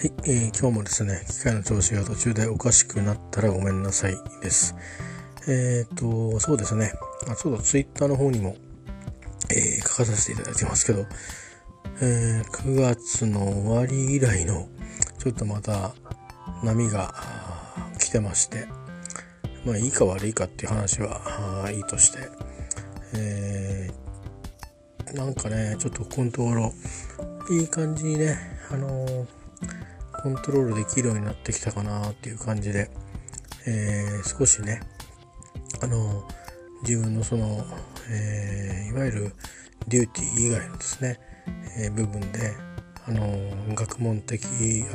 はい、えー、今日もですね、機械の調子が途中でおかしくなったらごめんなさいです。えっ、ー、と、そうですね、あちょっとツイッターの方にも、えー、書かさせていただいてますけど、えー、9月の終わり以来の、ちょっとまた波が来てまして、まあいいか悪いかっていう話はいいとして、えー、なんかね、ちょっとこのところ、いい感じにね、あのーコントロールできるようになってきたかなっていう感じで、えー、少しねあの自分のその、えー、いわゆるデューティー以外のですね、えー、部分であの学問的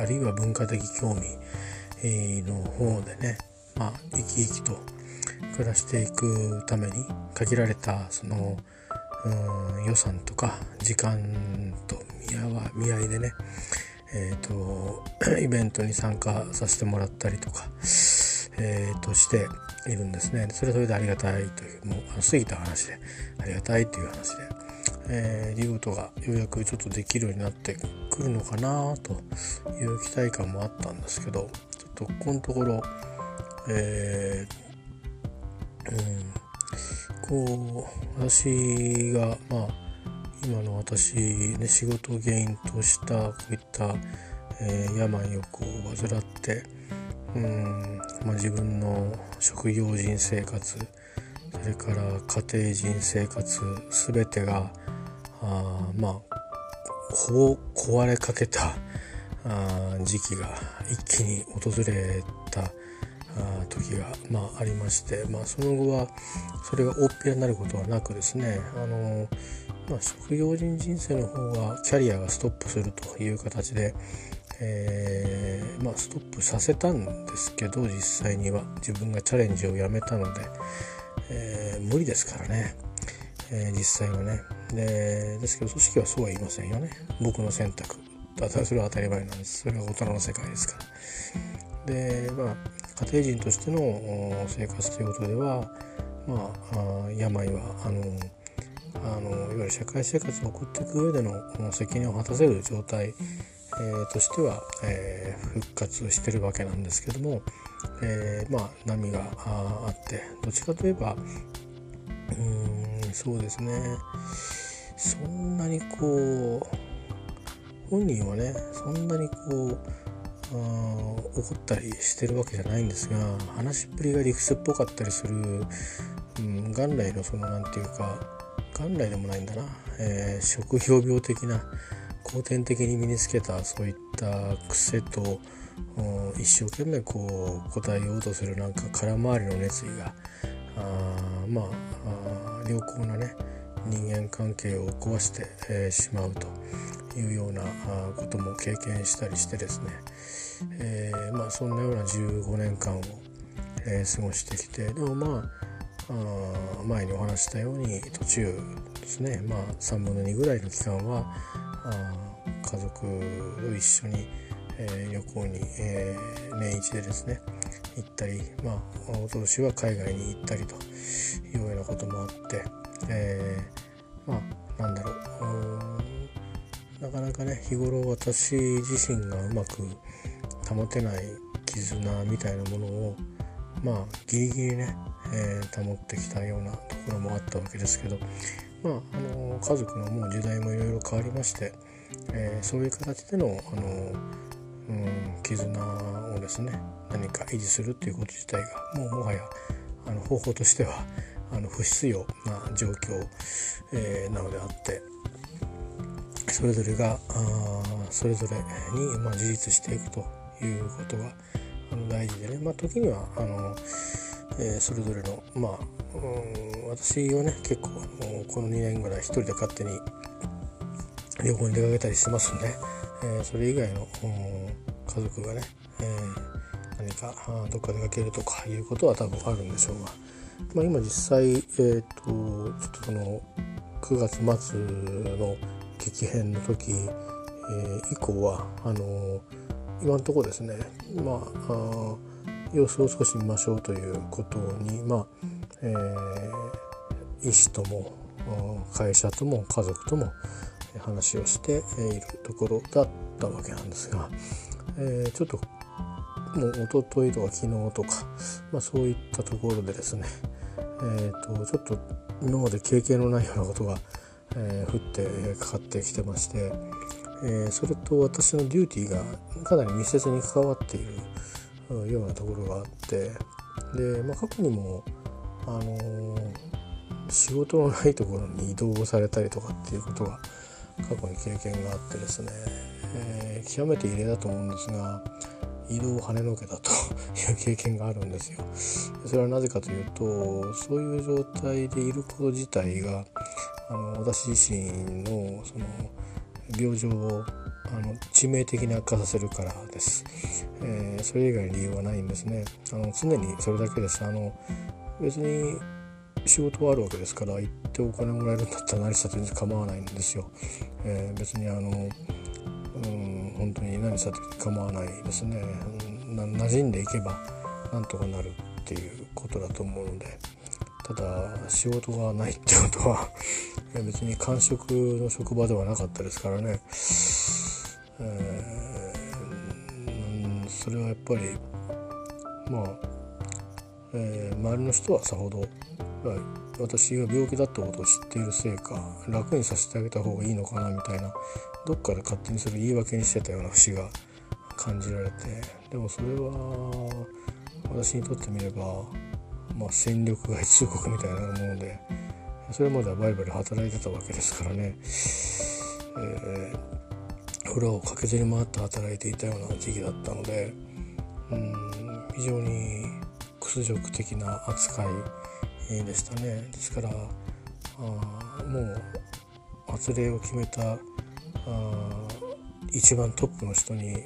あるいは文化的興味、えー、の方でねまあ生き生きと暮らしていくために限られたそのうん予算とか時間と見合いでねえーと、イベントに参加させてもらったりとか、えー、としているんですね。それはそれでありがたいというもうあの過ぎた話でありがたいという話で、えー、事がようやくちょっとできるようになってくるのかなという期待感もあったんですけどちょっとここのところ、えー、うん、こう私がまあ今の私、ね、仕事を原因としたこういった、えー、病をこう患ってうん、まあ、自分の職業人生活それから家庭人生活全てがあまあほぼ壊れかけたあ時期が一気に訪れたあ時が、まあ、ありまして、まあ、その後はそれが大っぴらになることはなくですねあのまあ、職業人人生の方はキャリアがストップするという形で、えー、まあ、ストップさせたんですけど実際には。自分がチャレンジをやめたので、えー、無理ですからね、えー、実際はね。でですけど組織はそうは言いませんよね。僕の選択。それは当たり前なんです。それは大人の世界ですから。でまあ家庭人としての生活ということではまあ病はあのあのいわゆる社会生活を送っていく上でのこの責任を果たせる状態、えー、としては、えー、復活してるわけなんですけども、えー、まあ波があってどっちかといえばうんそうですね。そんなにこう本人はねそんなにこう怒ったりしてるわけじゃないんですが話っぷりが理屈っぽかったりする、うん、元来のその何て言うか元来でもないんだな、えー、職業病的な後天的に身につけたそういった癖と一生懸命こう答えようとするなんか空回りの熱意があまあ良好なね人間関係を壊して、えー、しまうというようなことも経験したりしてですね、えー、まあそんなような15年間を、えー、過ごしてきてでもまああ前にお話したように途中ですね。まあ3分の2ぐらいの期間はあ家族と一緒に、えー、旅行に、えー、年一でですね行ったりまあおととしは海外に行ったりというようなこともあって、えー、まあなんだろうなかなかね日頃私自身がうまく保てない絆みたいなものをまあギリギリねえー、保ってきたようなところもあったわけですけど、まあ、あの家族のもう時代もいろいろ変わりまして、えー、そういう形でのあの、うん、絆をですね何か維持するっていうこと自体がもうもはやあの方法としてはあの不必要な状況、えー、なのであってそれぞれがあそれぞれに、まあ、自立していくということがあの大事でね、まあ、時にはあのえー、それぞれのまあうん私はね結構この2年ぐらい一人で勝手に旅行に出かけたりしてますんで、えー、それ以外のうん家族がね、えー、何かどっか出かけるとかいうことは多分あるんでしょうが、まあ、今実際、えーと、ちょっとその9月末の激変の時、えー、以降はあの今のところですね。まあ様子を少し見ましょうということにまあ、えー、医師とも会社とも家族とも話をしているところだったわけなんですが、えー、ちょっともう一昨日とか昨日とか、まあ、そういったところでですね、えーと、ちょっと今まで経験のないようなことが、えー、降ってかかってきてまして、えー、それと私のデューティーがかなり密接に関わっているようなところがあってで、まあ、過去にも、あのー、仕事のないところに移動されたりとかっていうことが過去に経験があってですね、えー、極めて異例だと思うんですが移動を跳ねのけたという経験があるんですよ。それはなぜかというとそういう状態でいること自体があの私自身のその病状をあの致命的に悪化させるからです、えー、それ以外に理由はないんですね。あの常にそれだけです。あの別に仕事はあるわけですから行ってお金もらえるんだったら何したって全然構わないんですよ、えー、別にあのうん本当に何したって構わないですね。な馴染んでいけばなんとかなるっていうことだと思うので。ただ仕事がないってことは 別に感触の職場ではなかったですからね、えー、それはやっぱりまあ、えー、周りの人はさほど私が病気だったことを知っているせいか楽にさせてあげた方がいいのかなみたいなどっかで勝手にそれ言い訳にしてたような節が感じられてでもそれは私にとってみればまあ、戦力外通告みたいなものでそれまではバリバリ働いてたわけですからね、えー、裏を駆けずり回って働いていたような時期だったのでうん非常に屈辱的な扱いでしたね。ですからあもう発令を決めたあ一番トップの人に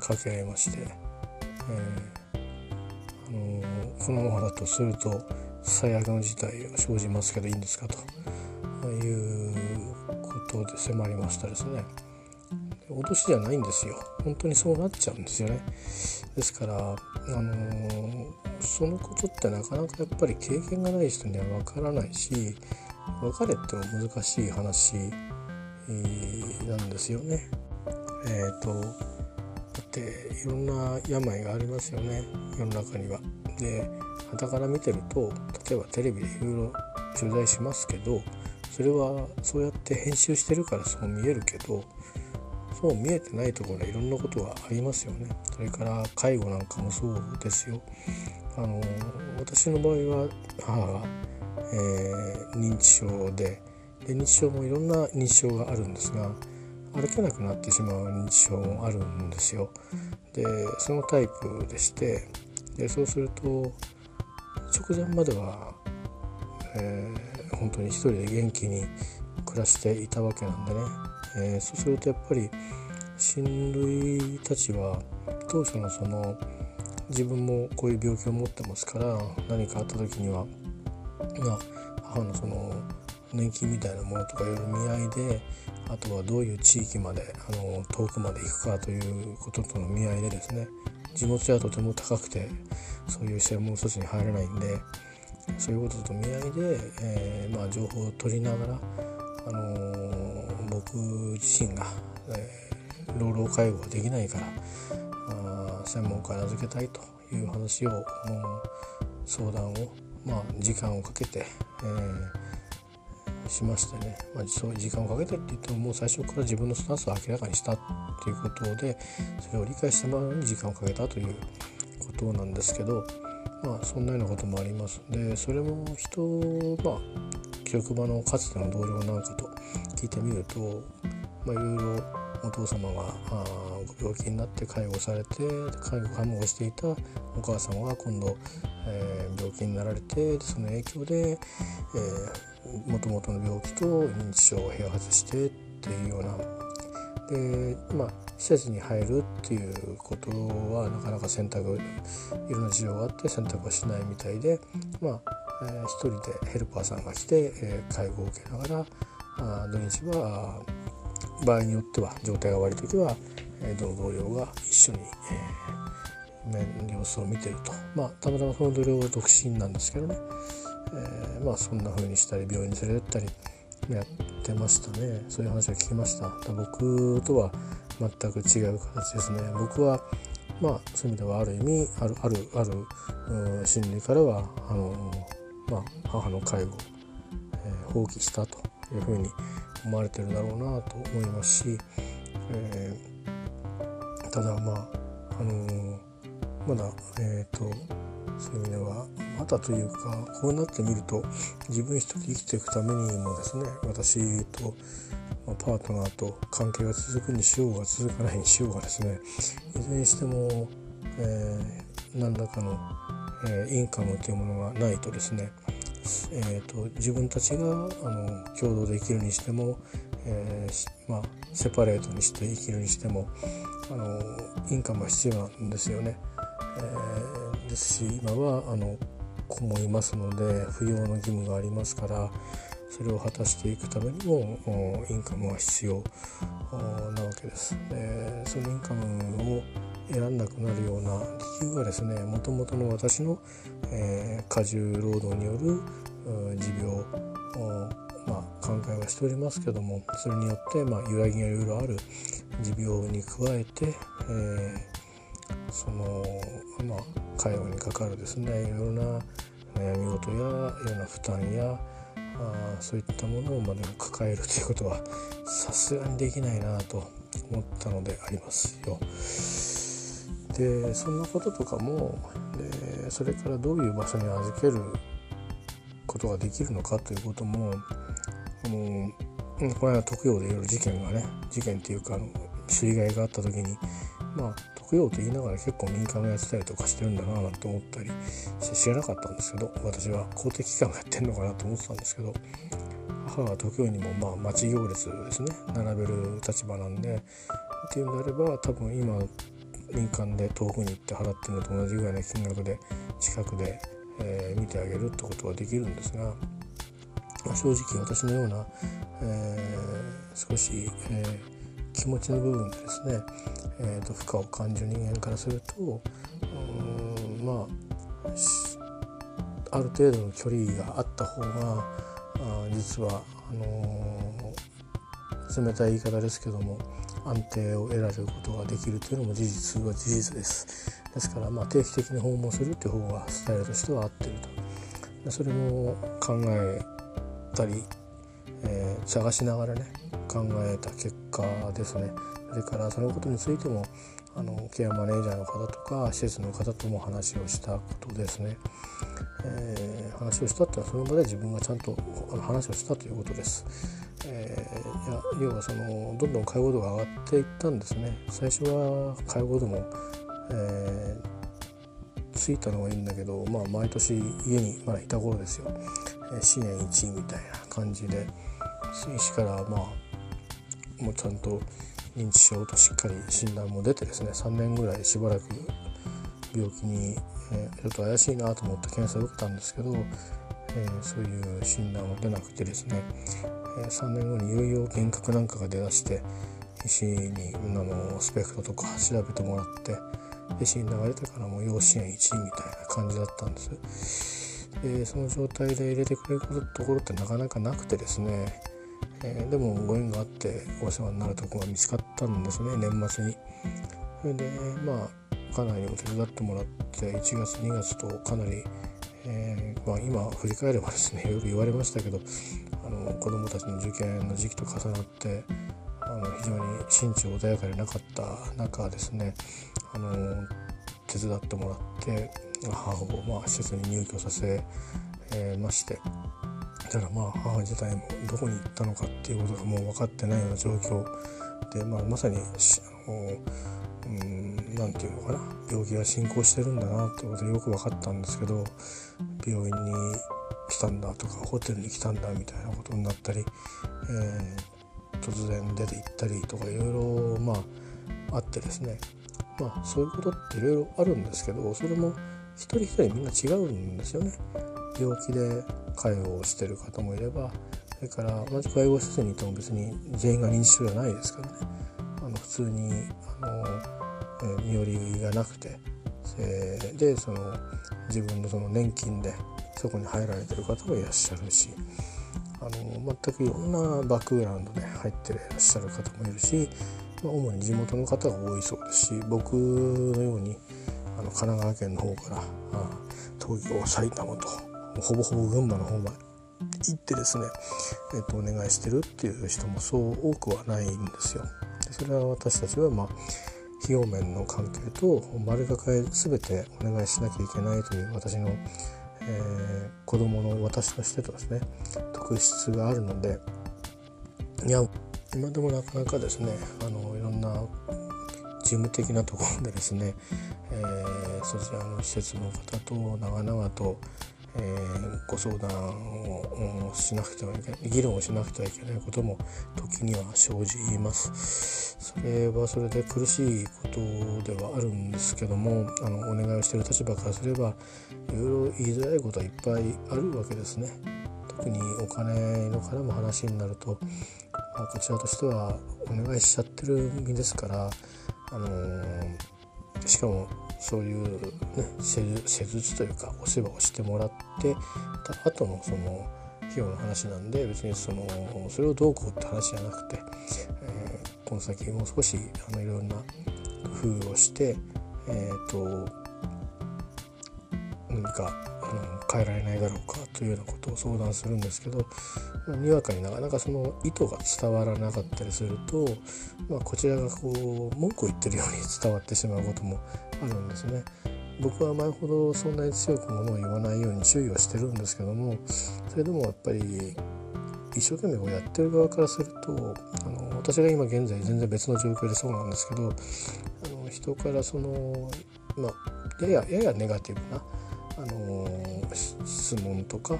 掛け合いまして、えーのこのままだとすると最悪の事態が生じますけどいいんですかということで迫りましたですね。脅しじゃないんですよ本当にそうなっちゃうんですよねですからあのそのことってなかなかやっぱり経験がない人にはわからないし別れってのは難しい話、なんですよね。えーとだっていろんな病がありますよね世の中には。で傍から見てると例えばテレビでいろいろ取材しますけどそれはそうやって編集してるからそう見えるけどそう見えてないところでいろんなことがありますよね。それから介護なんかもそうですよ。あの私の場合は母が、えー、認知症でで認知症もいろんな認知症があるんですが歩けなくなってしまう認知症もあるんですよ。でそのタイプでしてでそうすると直前までは、えー、本当に一人で元気に暮らしていたわけなんでね、えー、そうするとやっぱり親類たちは当初のその自分もこういう病気を持ってますから何かあった時には、まあ、母のその年金みたいなものとかいろいろ見合いであとはどういう地域まであの遠くまで行くかということとの見合いでですね。地元ではとても高くてそういう専門措置に入れないんでそういうことと見合いで、えー、まあ、情報を取りながら、あのー、僕自身が、えー、老老介護ができないからあ専門家に預けたいという話を相談を、まあ、時間をかけて、えーしましてね、まあ、そういう時間をかけてって言ってももう最初から自分のスタンスを明らかにしたっていうことでそれを理解してもらうのに時間をかけたということなんですけどまあそんなようなこともあります。でそれも人まあ職場のかつての同僚なんかと聞いてみるとまいろいろお父様がご病気になって介護されて介護看護をしていたお母さんは今度、えー、病気になられてその影響で、えーもともとの病気と認知症を併発してっていうようなでまあ施設に入るっていうことはなかなか選択いろんな事情があって選択はしないみたいでまあ、えー、一人でヘルパーさんが来て、えー、介護を受けながら土日は場合によっては状態が悪い時は、えー、同僚が一緒に、えー、様子を見てると。まあたまたまその同僚は独身なんですけどね。えー、まあそんな風にしたり病院に連れてったりやってましたね。そういう話は聞きました。僕とは全く違う形ですね。僕はまあそういう意味ではある意味あるあるある心理からはあの、まあ、母の介護、えー、放棄したというふうに思われてるだろうなと思いますし、えー、ただまああのー、まだえっ、ー、とそういう意味ではまたというかこうなってみると自分一人生きていくためにもですね私とパートナーと関係が続くにしようが続かないにしようがですねいずれにしても、えー、何らかの、えー、インカムというものがないとですね、えーと、自分たちがあの共同で生きるにしても、えー、まあ、セパレートにして生きるにしてもあのインカムが必要なんですよね。えー、ですし今はあの子もいますので扶養の義務がありますからそれを果たしていくためにもインカムは必要なわけです。でそのインカムを選んなくなるような理由がですねもともとの私の、えー、過重労働による持病まあ、考えはしておりますけどもそれによって、まあ、揺らぎがいろいろある持病に加えて、えー、その、まあ、介護にかかるですねいろいろな悩み事やいろんな負担やあそういったものをまでも抱えるということはさすがにできないなと思ったのでありますよ。でそんなこととかもでそれからどういう場所に預けることができるのかということもあのこの間特養でいろいろ事件がね事件っていうかあの水害があった時にまあ特養と言いながら結構民間がやってたりとかしてるんだななんて思ったりして知らなかったんですけど私は公的機関がやってんのかなと思ってたんですけど母が東京にもまあ町行列ですね並べる立場なんでっていうんであれば多分今民間で遠くに行って払ってるのと同じぐらいの金額で近くで、えー、見てあげるってことはできるんですが、まあ、正直私のような、えー、少し、えー気持ちの部分ですね、えーと、負荷を感じる人間からするとうんまあある程度の距離があった方があ実はあのー、冷たい言い方ですけども安定を得られることができるというのも事実は事実です。ですから、まあ、定期的に訪問するという方がスタイルとしては合ってると。それも考えたり、えー、探しながらね考えた結果ですね。それからそのことについてもあのケアマネージャーの方とか施設の方とも話をしたことですね、えー、話をしたっていうのはその場で自分がちゃんと話をしたということです、えー、いや要はそのどんどん介護度が上がっていったんですね。最初は介護度も、えー、ついたのはいいんだけど、まあ、毎年家にまだいた頃ですよ、えー、支援1位みたいな感じで。医師からまあもうちゃんと認知症としっかり診断も出てですね3年ぐらいしばらく病気に、えー、ちょっと怪しいなと思って検査を受けたんですけど、えー、そういう診断も出なくてですね、えー、3年後にいよいよ幻覚なんかが出だして医師にあのスペクトとか調べてもらってで診断が出てからも要支援1位みたいな感じだったんです。でその状態で入れてくれるところってなかなかなくてですねえー、でもご縁があってお世話になるとこが見つかったんですね年末に。それでまあ家内にも手伝ってもらって1月2月とかなり、えー、まあ、今振り返ればですねいろいろ言われましたけどあの子どもたちの受験の時期と重なってあの非常に心中穏やかでなかった中ですねあの手伝ってもらって母をまあ施設に入居させ、えー、ましてたらまあ母自体もどこに行ったのかっていうことがもう分かってないような状況で、まあ、まさに何て言うのかな病気が進行してるんだなってことでよく分かったんですけど病院に来たんだとかホテルに来たんだみたいなことになったり、えー、突然出て行ったりとかいろいろまああってですねまあそういうことっていろいろあるんですけどそれも一人一人みんな違うんですよね。病気で介護をしてる方もいればそれから同じ介護施設にいても別に全員が認知症じゃないですからね。あの普通にあの、えー、身寄りがなくて、えー、でその自分のその年金でそこに入られてる方もいらっしゃるしあの全くいろんなバックグラウンドで入ってらっしゃる方もいるし、まあ、主に地元の方が多いそうですし僕のようにあの神奈川県の方から東京埼玉とほぼほぼ群馬の方まで行ってですね、えー、とお願いしてるっていう人もそう多くはないんですよ。それは私たちはまあ費用面の関係と丸抱え全てお願いしなきゃいけないという私の、えー、子供の私としてとですね特質があるのでいや今でもなかなかですねあのいろんな事務的なところでですね、えー、そちらの施設の方と長々とえー、ご相談をしなくてはいけない議論をしなくてはいけないことも時には生じます。それはそれで苦しいことではあるんですけどもあのお願いをしている立場からすればいろいろ言いづらいことはいっぱいあるわけですね。特にお金の絡む話になると、まあ、こちらとしてはお願いしちゃってる身ですからあのー、しかもそういう、ね、施術というかお世話をしてもらってた後のその費用の話なんで別にそのそれをどうこうって話じゃなくて、えー、この先もう少しあのいろんな工夫をして、えーと、何か変えられないだろうかというようなことを相談するんですけどにわかになかなかその意図が伝わらなかったりすると、まあ、こちらがこう文句を言ってるように伝わってしまうこともあるんですね。僕は前ほどそんなに強くものを言わないように注意はしてるんですけどもそれでもやっぱり一生懸命こうやってる側からするとあの私が今現在全然別の状況でそうなんですけどあの人からそのまあややややネガティブなあの質問とか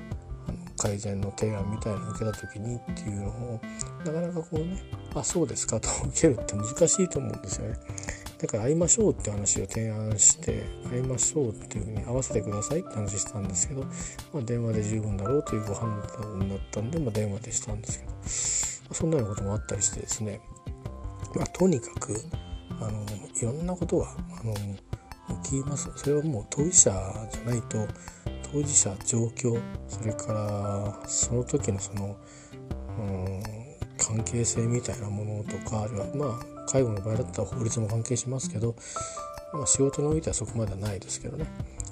あの改善の提案みたいなのを受けた時にっていうのをなかなかこうね「あそうですか」と受けるって難しいと思うんですよね。だから会いましょうって話を提案して会いましょうっていうふうに合わせてくださいって話したんですけど、まあ、電話で十分だろうというご判断だったんで、まあ、電話でしたんですけど、まあ、そんなようなこともあったりしてですね、まあ、とにかくあのいろんなことはあの聞きます。それはもう当事者じゃないと当事者状況それからその時のその、うん、関係性みたいなものとかあるいはまあ介護の場合だったら法律も関係しますけど、まあ、仕事においてはそこまではないですけどね、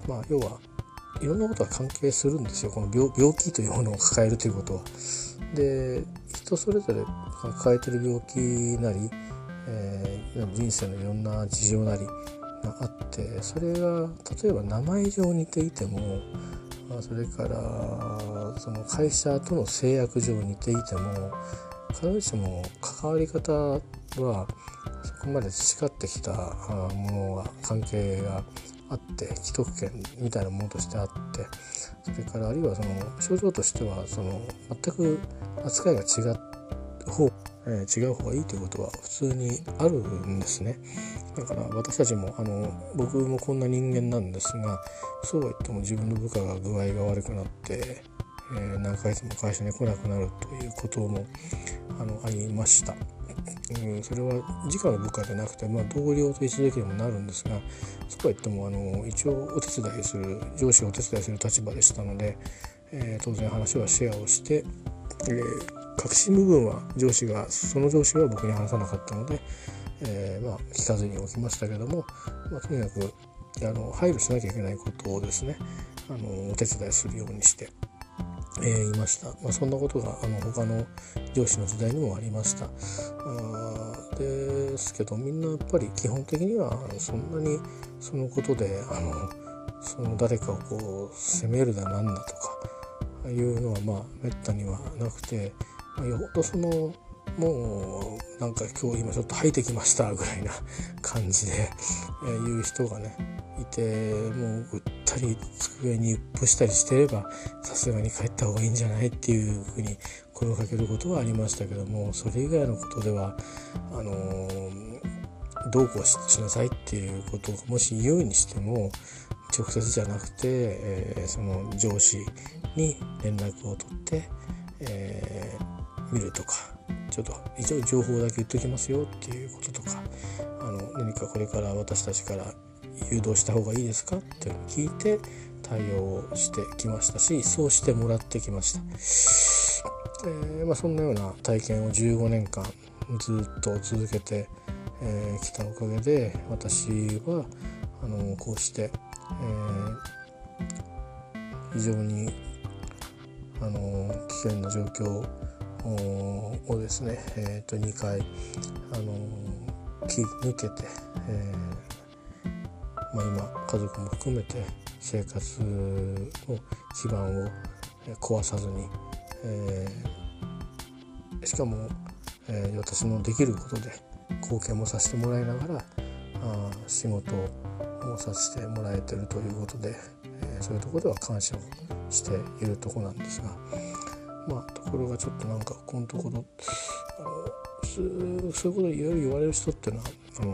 まあ、要はいろんなことが関係するんですよ。この病病気というものを抱えるということは。で人それぞれ抱えてる病気なり、えー、人生のいろんな事情なりがあってそれが例えば名前上似ていてもそれからその会社との制約上似ていても必ずしも関わり方はそこまで培ってきたものが関係があって既得権みたいなものとしてあってそれからあるいはその症状としてはその全く扱いが違う方、えー、違う方がいいということは普通にあるんですね。だから私たちもあの僕もこんな人間なんですがそうは言っても自分の部下が具合が悪くなって、えー、何ヶ月も会社に来なくなるということもあのありました。うん、それは直の部下でなくて、まあ、同僚と一時にもなるんですがそうは言ってもあの一応お手伝いする上司をお手伝いする立場でしたので、えー、当然話はシェアをして、えー、核心部分は上司がその上司は僕に話さなかったので、えー、まあ、聞かずにおきましたけども、まあ、とにかくあの配慮しなきゃいけないことをですねあのお手伝いするようにして。えー、いました、まあ、そんなことがあの他の上司の時代にもありましたあですけどみんなやっぱり基本的にはそんなにそのことであのその誰かをこう責めるだなんだとかいうのはまあめったにはなくて、まあ、よほどそのもうなんか今日今ちょっと吐いてきましたぐらいな感じで、え、言う人がねいてもうぐったり机に鬱したりしてればさすがに帰った方がいいんじゃないっていうふうに声をかけることはありましたけどもそれ以外のことではあの、どうこうしなさいっていうことをもし言うにしても直接じゃなくて、えー、その上司に連絡を取って、えー、見るとか。ちょっと一応情報だけ言っときますよっていうこととかあの何かこれから私たちから誘導した方がいいですかっていうのを聞いて対応をしてきましたしそうしてもらってきました、えー、まあ、そんなような体験を15年間ずっと続けてえー、たおかげで私はあのこうして、えー、非常にあの危険な状況をですね、えー、と2回あの切り抜けて、えーまあ、今家族も含めて生活の基盤を壊さずに、えー、しかも、えー、私のできることで貢献もさせてもらいながらあ仕事をさせてもらえてるということで、えー、そういうところでは感謝をしているとこなんですがまあところがちょっとなんかこのところあのそういうこといろいろ言われる人っていうのはあ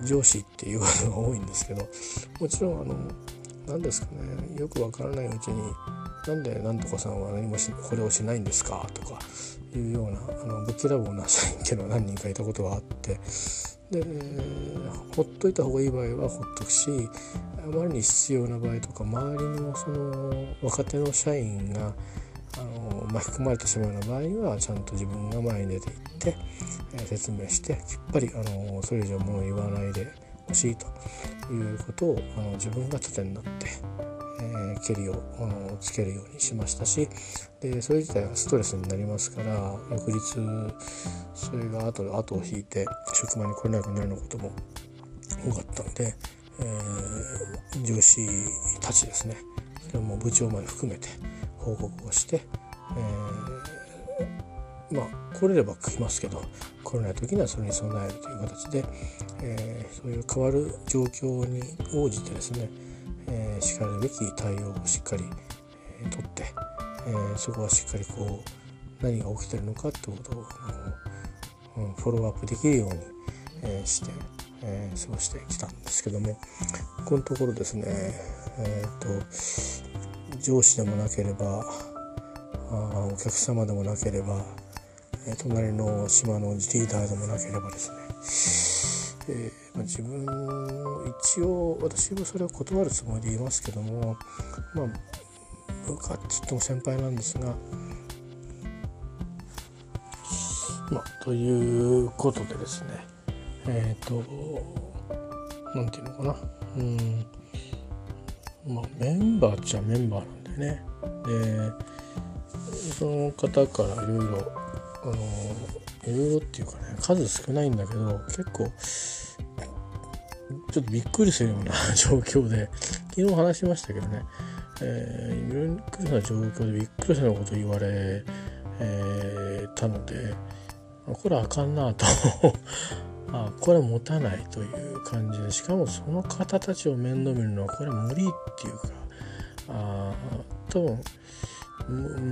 の上司っていうのが多いんですけどもちろんあの何ですかねよくわからないうちに「なんでなんとかさんは何もしこれをしないんですか?」とかいうようなあのぶっきらぼうな社員っていうのは何人かいたことがあってでほっといた方がいい場合はほっとくしあまりに必要な場合とか周りのその若手の社員があの巻き込まれてしまうような場合はちゃんと自分が前に出ていって、え説明してきっぱりあのそれ以上ものを言わないでほしいということをあの自分が盾になって、えー、蹴りをあのつけるようにしましたしでそれ自体はストレスになりますから翌日それが後で後を引いて職場に来れなくなるようなことも多かったので、えー、上司たちですね。それも部長まで含めて報告をして、えー、まあ来れれば来ますけど来れない時にはそれに備えるという形で、えー、そういう変わる状況に応じてですね、えー、しかるべき対応をしっかり、えー、取って、えー、そこはしっかりこう何が起きてるのかってことをあの、うん、フォローアップできるように、えー、して、えー、過ごしてきたんですけどもこのところですねえっ、ー、と上司でもなければあお客様でもなければ、え隣の島のリーダーでもなければですね、えー、まあ、自分一応私もそれを断るつもりでいますけどもまあ部下っつっても先輩なんですがまあということでですね。えっ、ー、と何て言うのかな。うん。まあ、メンバーっちゃメンバーなんだよね。でその方からいろいろあのいろいろっていうかね数少ないんだけど結構ちょっとびっくりするような 状況で昨日話しましたけどね、えー、びっくりな状況でびっくりするようなこと言われ、えー、たのでこれあかんなと。あこれ持たないという。感じでしかもその方たちを面倒見るのはこれ無理っていうかあ多分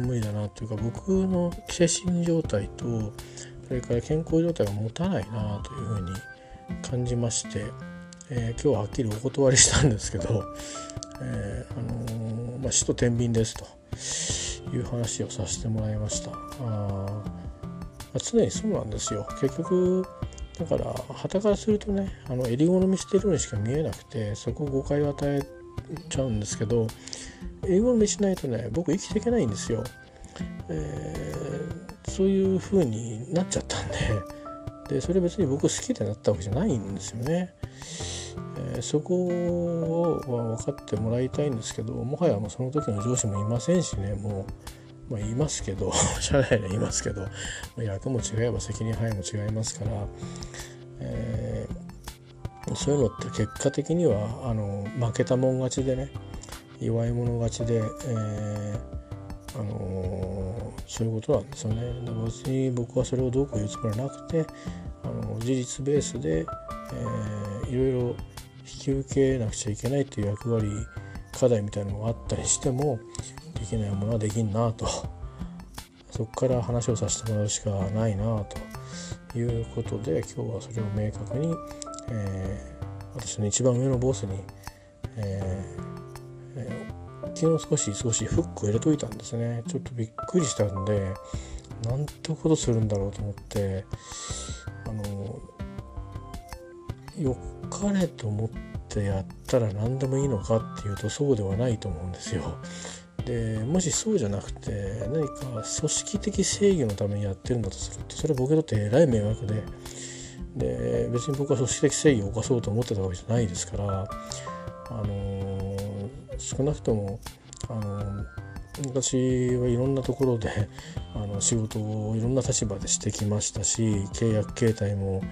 無理だなというか僕の精神状態とそれから健康状態が持たないなというふうに感じまして、えー、今日ははっきりお断りしたんですけど、えー、あのー、まあ、死と天秤ですという話をさせてもらいました。あ常にそうなんですよ結局だから旗からするとねあの襟好みしてるようにしか見えなくてそこ誤解を与えちゃうんですけど襟好みしないとね僕生きていけないんですよ。えー、そういう風になっちゃったんででそれ別に僕好きでなったわけじゃないんですよね。えー、そこを分かってもらいたいんですけどもはやもうその時の上司もいませんしねもうまあ、言いますけど 社内で言いますけど、まあ、役も違えば責任範囲も違いますから、えー、そういうのって結果的にはあの負けたもん勝ちでね弱い者勝ちで、えー、あのー、そういうことなんですよね。別に僕はそれをどうこう言うつもりはなくてあの事実ベースで、えー、いろいろ引き受けなくちゃいけないという役割課題みたいなのがあったりしてもできないものはできんなとそこから話をさせてもらうしかないなということで今日はそれを明確に、えー、私の一番上のボスに、えー、昨日少し少しフックを入れといたんですねちょっとびっくりしたんでなんてことするんだろうと思ってあのよっかれと思ってやったら何でもいいのかっていうとそうではないと思うんですよ。でもしそうじゃなくて何か組織的正義のためにやってるんだとするとそれ僕にとってえらい迷惑でで別に僕は組織的正義を犯そうと思ってたわけじゃないですから、あの、少なくとも、あのー、私はいろんなところであの仕事をいろんな立場でしてきましたし契約形態も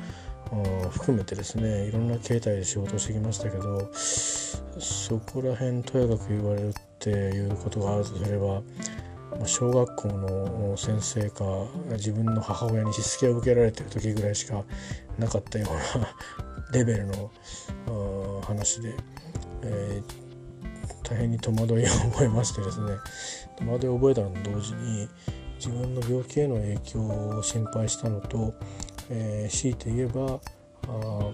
含めてですねいろんな形態で仕事をしてきましたけどそこら辺とやかく言われるっていうことがあるとすれば小学校の先生か自分の母親にしつけを受けられてる時ぐらいしかなかったような レベルの話で、えー、大変に戸惑いを覚えましてですね。戸惑いを覚えたのと同時に自分の病気への影響を心配したのと、えー、強いて言えばあ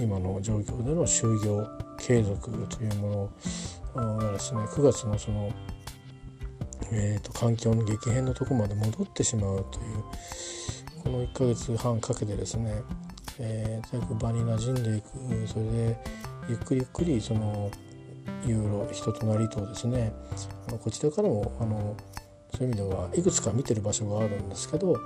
今の状況での就業継続というものをがですね9月のその、えーと、環境の激変のとこまで戻ってしまうというこの1ヶ月半かけてですね、えー、と場に馴染んでいくそれでゆっくりゆっくりそのいろいろ人となりとですねこちらからもあのそういう意味ではいくつか見てる場所があるんですけど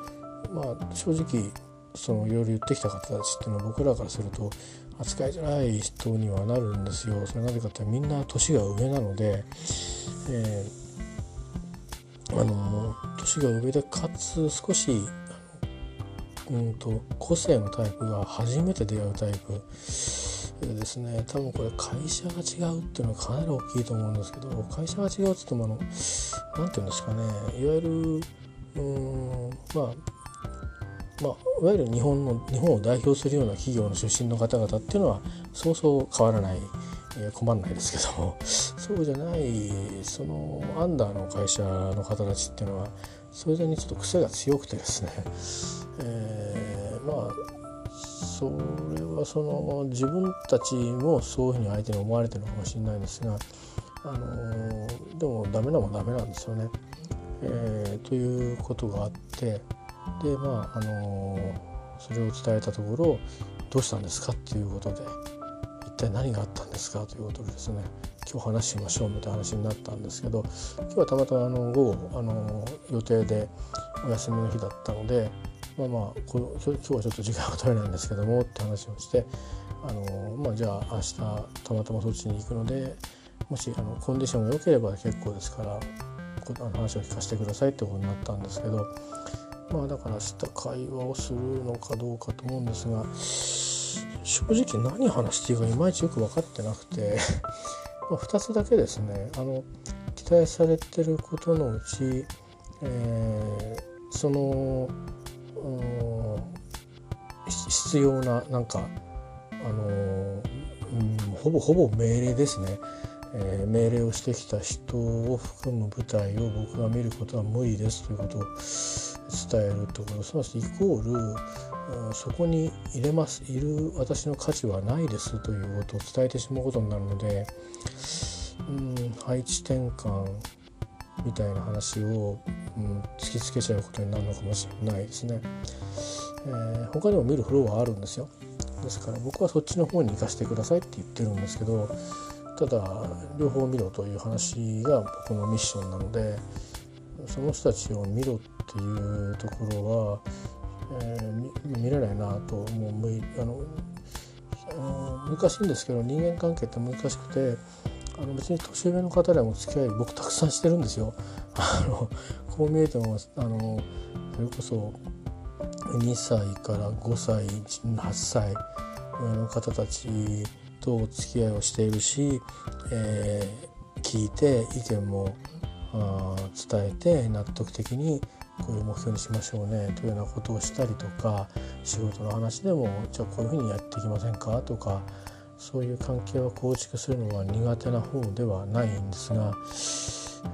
まあ正直そのいろいろ言ってきた方たちっていうのは僕らからすると扱いづらい人にはなるんですよ。それなぜかってみんな年が上なので、えー、あの年が上でかつ少しうんと個性のタイプが初めて出会うタイプですね多分これ会社が違うっていうのはかなり大きいと思うんですけど会社が違うっつってもあの何て言うんですかねいわゆるうんまあまあ、いわゆる日本の日本を代表するような企業の出身の方々っていうのはそうそう変わらない、えー、困らないですけども そうじゃないそのアンダーの会社の方たちっていうのはそれぞれにちょっと癖が強くてですね、えー、まあそれはその自分たちもそういうふうに相手に思われてるのかもしれないんですが、あのー、でもダメなもんダメなんですよね。えー、ということがあってでまああのそれを伝えたところどうしたんですかっていうことで一体何があったんですかということでですね今日話しましょうみたいな話になったんですけど今日はたまたまあの午後あの予定でお休みの日だったのでまあまあこ今日はちょっと時間が取れないんですけどもって話をしてあの、まあ、じゃあ明日たまたまそっちに行くのでもしあのコンディションが良ければ結構ですからあの話を聞かせてくださいってことになったんですけどまあだから明日会話をするのかどうかと思うんですが正直何話していいかいまいちよく分かってなくて ま2つだけですねあの期待されてることのうち、えー、その必要ななんかあの、うん、ほぼほぼ命令ですね。えー、命令をしてきた人を含む部隊を僕が見ることは無理ですということを伝えるところすなわちイコールそこに入れますいる私の価値はないですということを伝えてしまうことになるのでうん配置転換みたいな話を、うん、突きつけちゃうことになるのかもしれないですね。えー、他にも見るフローはあるんですよ。ですから僕はそっちの方に行かせてくださいって言ってるんですけどただ両方見ろという話が僕のミッションなのでその人たちを見ろっていうところは、えー、見れないなともうむいあのあの難しいんですけど人間関係って難しくてあの別に年上の方でも付き合い僕たくさんしてるんですよ。あのこう見えてもあのそれこそ2歳から5歳8歳の方たちとお付き合いをしているし、えー、聞いて意見も伝えて納得的にこういう目標にしましょうねというようなことをしたりとか仕事の話でもじゃあこういうふうにやっていきませんかとかそういう関係を構築するのは苦手な方ではないんですが、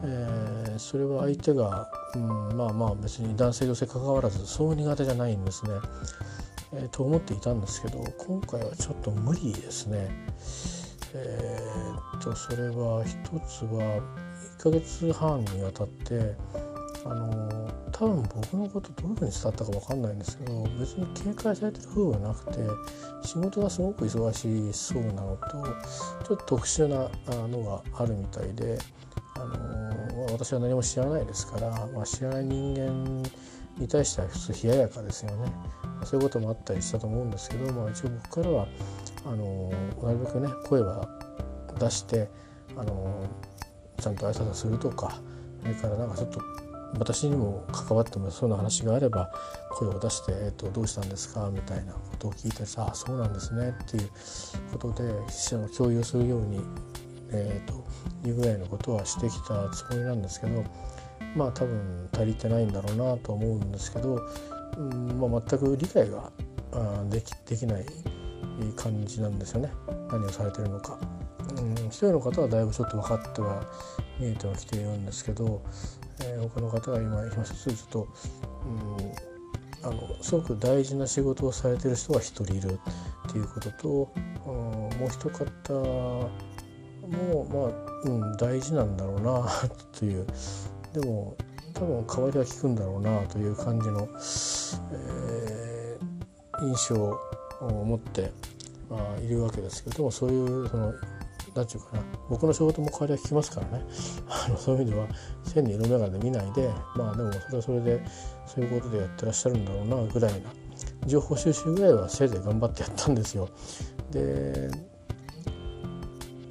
えー、それは相手が、うん、まあまあ別に男性女性関わらずそう苦手じゃないんですね。えー、と思っていたんですけど今回はちょっと無理ですね。えー、っとそれは一つは1ヶ月半にわたってあの多分僕のことどういうふうに伝わったか分かんないんですけど別に警戒されてる風はなくて仕事がすごく忙しそうなのとちょっと特殊なのがあるみたいで、あの私は何も知らないですから、まあ、知らない人間に対しては普通冷ややかですよね。そういうこともあったりしたと思うんですけど、まあ、一応僕からはあのなるべくね声は出してあのちゃんと挨拶するとかそれからなんかちょっと私にも関わってもそうな話があれば声を出して「えーと、どうしたんですか?」みたいなことを聞いたりさ「あそうなんですね」っていうことで共有するように、えーと、というぐらいのことはしてきたつもりなんですけどまあ多分足りてないんだろうなと思うんですけど、うんまあ、全く理解ができできない感じなんですよね何をされてるのか。うん、一人の方はだいぶちょっと分かっては見えてはきているんですけど、えー、他の方が今今一つちょっと、うん、あのすごく大事な仕事をされてる人が一人いるっていうことと、うん、もう一方もまあ、うん、大事なんだろうなというでも多分代わりは効くんだろうなという感じの、えー、印象を持って、まあ、いるわけですけどもそういうその何て言うかな僕の仕事も代わりは聞きますからね あのそういう意味では線に色眼鏡見ないでまあでもそれはそれでそういうことでやってらっしゃるんだろうなぐらいな情報収集ぐらいはせいぜい頑張ってやったんですよ。で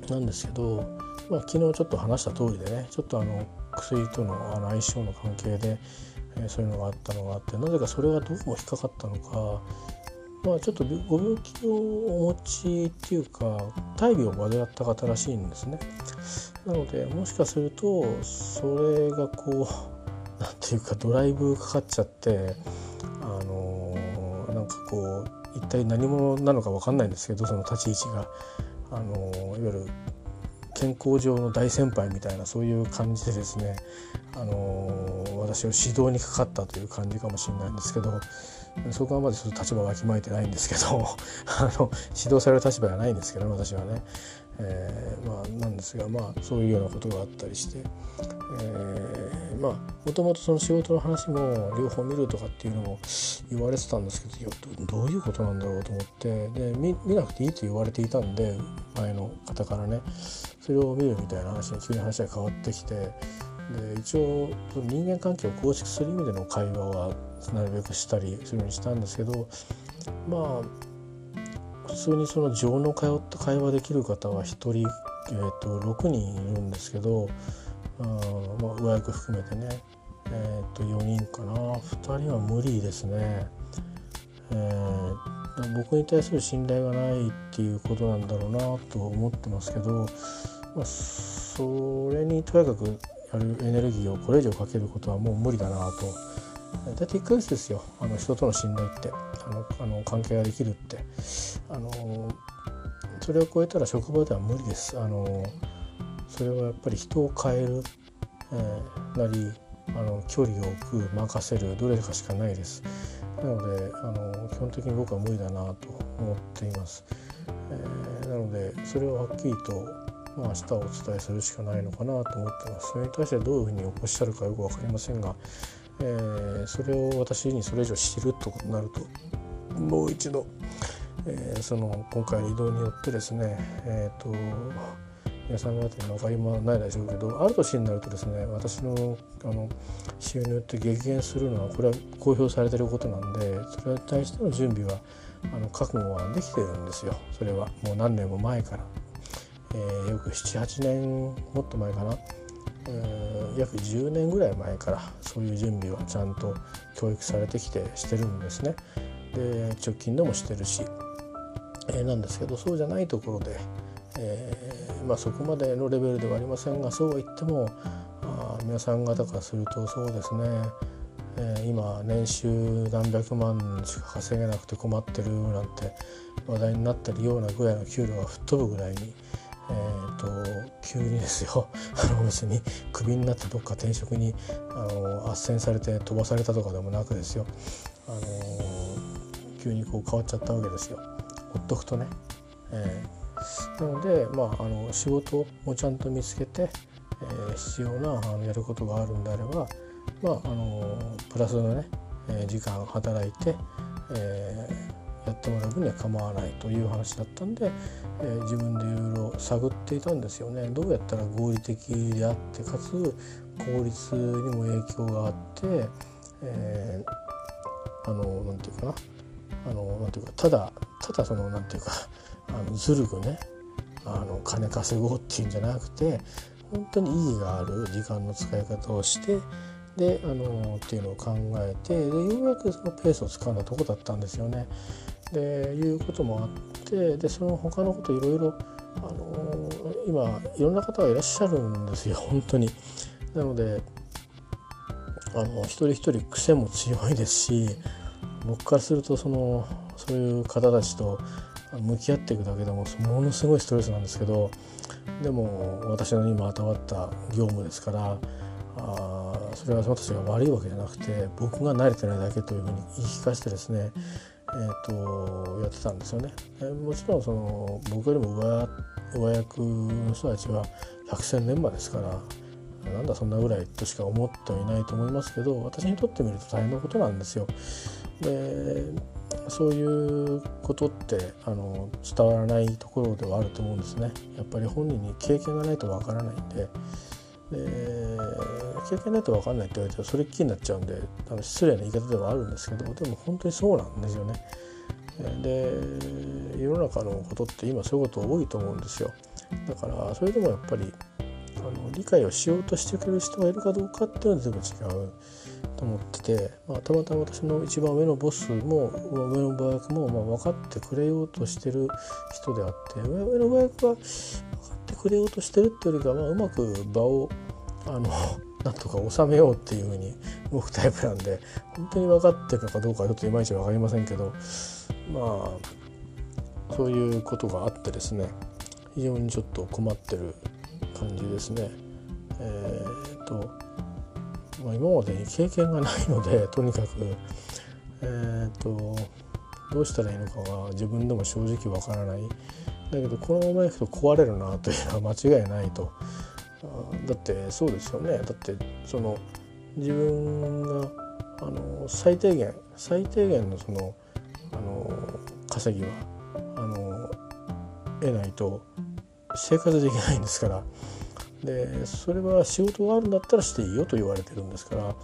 なんですけど、まあ、昨日ちょっと話した通りでねちょっとあの薬との相性の関係で、え、そういうのがあったのがあってなぜかそれがどうも引っかかったのかまあ、ちょっとご病気をお持ちっていうか大病を患った方らしいんですね。なのでもしかするとそれがこう 何ていうかドライブかかっちゃってあのー、なんかこう一体何者なのか分かんないんですけどその立ち位置が。あのー、いわゆる健康上の大先輩みたいなそういう感じでですね、あのー、私を指導にかかったという感じかもしれないんですけどそこはまだ立場をわきまえてないんですけど あの指導される立場じゃないんですけど、ね、私はね、えー、まあなんですがまあそういうようなことがあったりして、えー、まあもともとその仕事の話も両方見るとかっていうのも言われてたんですけどいやどういうことなんだろうと思ってで見見なくていいと言われていたんで前の方からねそれを見るみたいな話に急に話が変わってきて。で一応人間関係を構築する意味での会話はなるべくしたりするようにしたんですけどまあ普通にその情の通った会話できる方は1人、えーと、6人いるんですけどあ、まあ、上役含めてね、えー、と4人かな2人は無理ですね。えー、僕に対する信頼がないっていうことなんだろうなと思ってますけど、まあ、それにとやかくやるエネルギーをこれ以上かけることはもう無理だなと大体1ヶ月ですよ。あの人との信頼って。あのあの関係ができるって。あのそれを超えたら職場では無理です。あのそれはやっぱり人を変える、えー、なりあの距離を置く任せるどれかしかないです。なのであの基本的に僕は無理だなと思っています、えー、なのでそれをはっきりとまあ、明日お伝えするしかないのかなと思ってます。それに対してどういうふうにおっしゃるかよく分かりませんが、えー、それを私にそれ以上知るとなるともう一度、えー、その今回の移動によってですねえっ、ー、と皆さん方に分かりもないでしょうけどある年になるとですね私のあの収入って激減するのはこれは公表されてることなんでそれに対しての準備はあの覚悟はできてるんですよ。それはもう何年も前から。えー、よく78年もっと前かな、えー、約10年ぐらい前からそういう準備はちゃんと教育されてきてしてるんですね。で直近でもしてるし、えー、なんですけどそうじゃないところで、えー、まあ、そこまでのレベルではありませんがそうは言ってもあ皆さん方からするとそうですねえー、今年収何百万しか稼げなくて困ってるなんて話題になってるようなぐらいの給料が吹っ飛ぶぐらいに、えーと、急にですよ あの別にクビになってどっか転職にあの斡旋されて飛ばされたとかでもなくですよ、あの急にこう変わっちゃったわけですよほっとくとね。えー、なので、まあ、あの仕事もちゃんと見つけて、えー、必要なあのやることがあるんであれば、まあ、あのプラスのね、え時間働いて、えーやってもらう分には構わないという話だったんで、えー、自分でいろいろ探っていたんですよねどうやったら合理的であってかつ効率にも影響があって、えー、あのなんていうかなあのなんていうかただただそのなんていうかあのずるくねあの金稼ごうっていうんじゃなくて本当に意義がある時間の使い方をしてであのっていうのを考えてでようやくそのペースをつかんだとこだったんですよね。でいうこともあってでその他のこといろいろあの今いろんな方がいらっしゃるんですよ 本当に。なのであの一人一人癖も強いですし僕からするとそのそういう方たちと向き合っていくだけでもものすごいストレスなんですけどでも私の今与わった業務ですからあそれは私が悪いわけじゃなくて僕が慣れてないだけというふうに言い聞かせてですねえーと、やってたんですよね。え、もちろんその僕よりも上上役の人たちは百戦錬磨ですからなんだそんなぐらいとしか思ってはいないと思いますけど私にとってみると大変なことなんですよ。でそういうことってあの伝わらないところではあると思うんですね。やっぱり本人に経験がないとわからないんで。で経験ないと分かんないって言われたらそれっきりになっちゃうんであの失礼な言い方ではあるんですけどでも本当にそうなんですよね。で世の中のことって今そういうこと多いと思うんですよ。だからそれでもやっぱりあの理解をしようとしてくれる人がいるかどうかっていうのは全部違うと思ってて、まあ、たまたま私の一番上のボスも上の部役もまあ分かってくれようとしてる人であって上の部役はってくれようとしてるっていうよりか、まあ、うまく場をあの なんとか収めようっていうふうに動くタイプなんで本当に分かってるかどうかちょっといまいち分かりませんけどまあそういうことがあってですね非常にちょっと困ってる感じですね。えーとまあ、今までに経験がないので とにかく、えーと、どうしたらいいのかは自分でも正直わからないだけどこのままいくと壊れるなというのは間違いないと。だってそうですよね。だってその自分があの最低限最低限のそのあの稼ぎはあの得ないと生活できないんですから。でそれは仕事があるんだったらしていいよと言われてるんですから。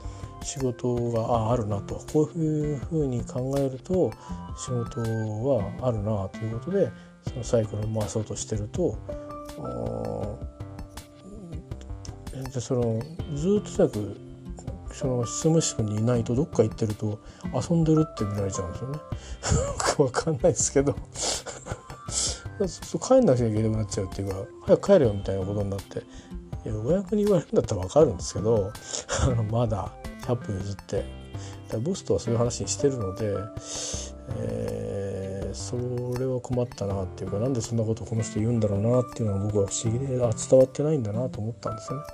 仕事がああるなと。こういうふうに考えると仕事はあるなということでそのサイクルを回そうとしてるとでそのずっととにかくその執務室にいないとどっか行ってると遊んでるって見られちゃうんですよね。わかんないですけど帰んなきゃいけなくなっちゃうっていうか早く帰れよみたいなことになっていや親役に言われるんだったら分かるんですけど まだ100分譲ってボスとはそういう話にしてるので、え、それは困ったなっていうかなんでそんなことこの人言うんだろうなっていうのは僕は不思議であ伝わってないんだなと思ったんですよね。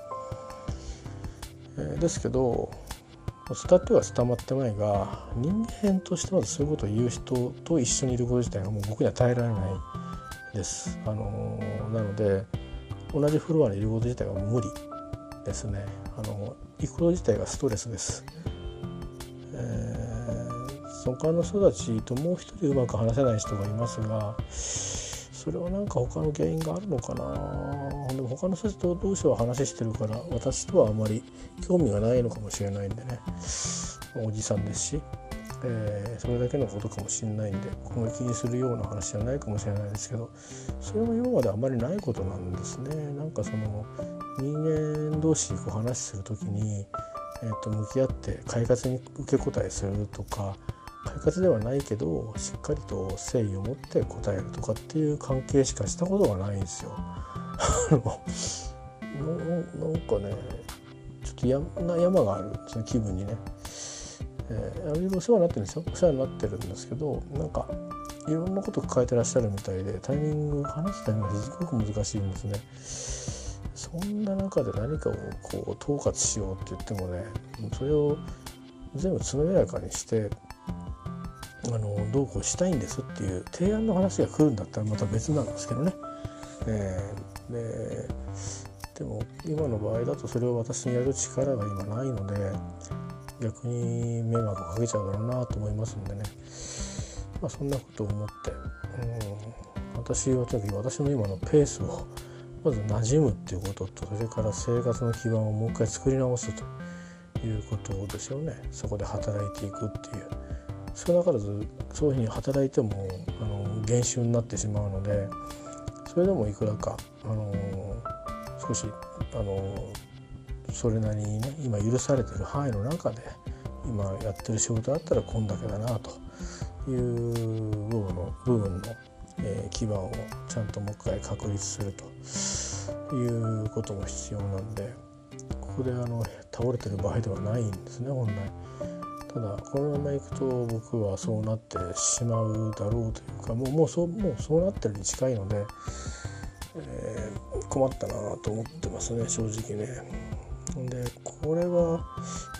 えー、ですけど伝っては伝わってないが人間としてまずそういうことを言う人と一緒にいること自体がもう僕には耐えられないです。あのなので同じフロアにいること自体が無理ですね。あの行くこと自体がストレスです。えー、他の人たちともう一人うまく話せない人がいますがそれは何か他の原因があるのかな？でも他の人たちとどうしては話してるから私とはあまり興味がないのかもしれないんでねおじさんですしえー、それだけのことかもしれないんでここ気にするような話じゃないかもしれないですけどそれも今まであまりないことなんですね。なんかその人間同士こう話する時に、えー、と向き合って快活に受け答えするとか快活ではないけどしっかりと誠意を持って答えるとかっていう関係しかしたことがないんですよ。なんかねちょっと山山があるその気分にね。えー、いろいろお世話になってるんですよお世話になってるんですけどなんかいろんなこと抱えてらっしゃるみたいでタイミング話すタイミングがすごく難しいんですね。そんな中で何かをこう統括しようって言ってもねそれを全部つのめらかにしてあのどうこうしたいんですっていう提案の話が来るんだったらまた別なんですけどね。えー、ででも今の場合だとそれを私にやる力が今ないので逆に迷惑をかけちゃうだろうなと思いますんでね、まあ、そんなことを思って、うん、私はとにかく私の今のペースをまず馴染むっていうこととそれから生活の基盤をもう一回作り直すということですよね。そこで働いていくっていう。少なからずそういうふうに働いてもあの減収になってしまうのでそれでもいくらか、あの少し、あのそれなりにね今許されてる範囲の中で今やってる仕事だったらこんだけだなという部分の部分の、えー、基盤をちゃんともう一回確立するということも必要なんでここであの倒れてる場合ではないんですね本来。ただこのままいくと僕はそうなってしまうだろうというかもうもうそうもうそうなってるに近いので、えー、困ったなと思ってますね正直ね。でこれは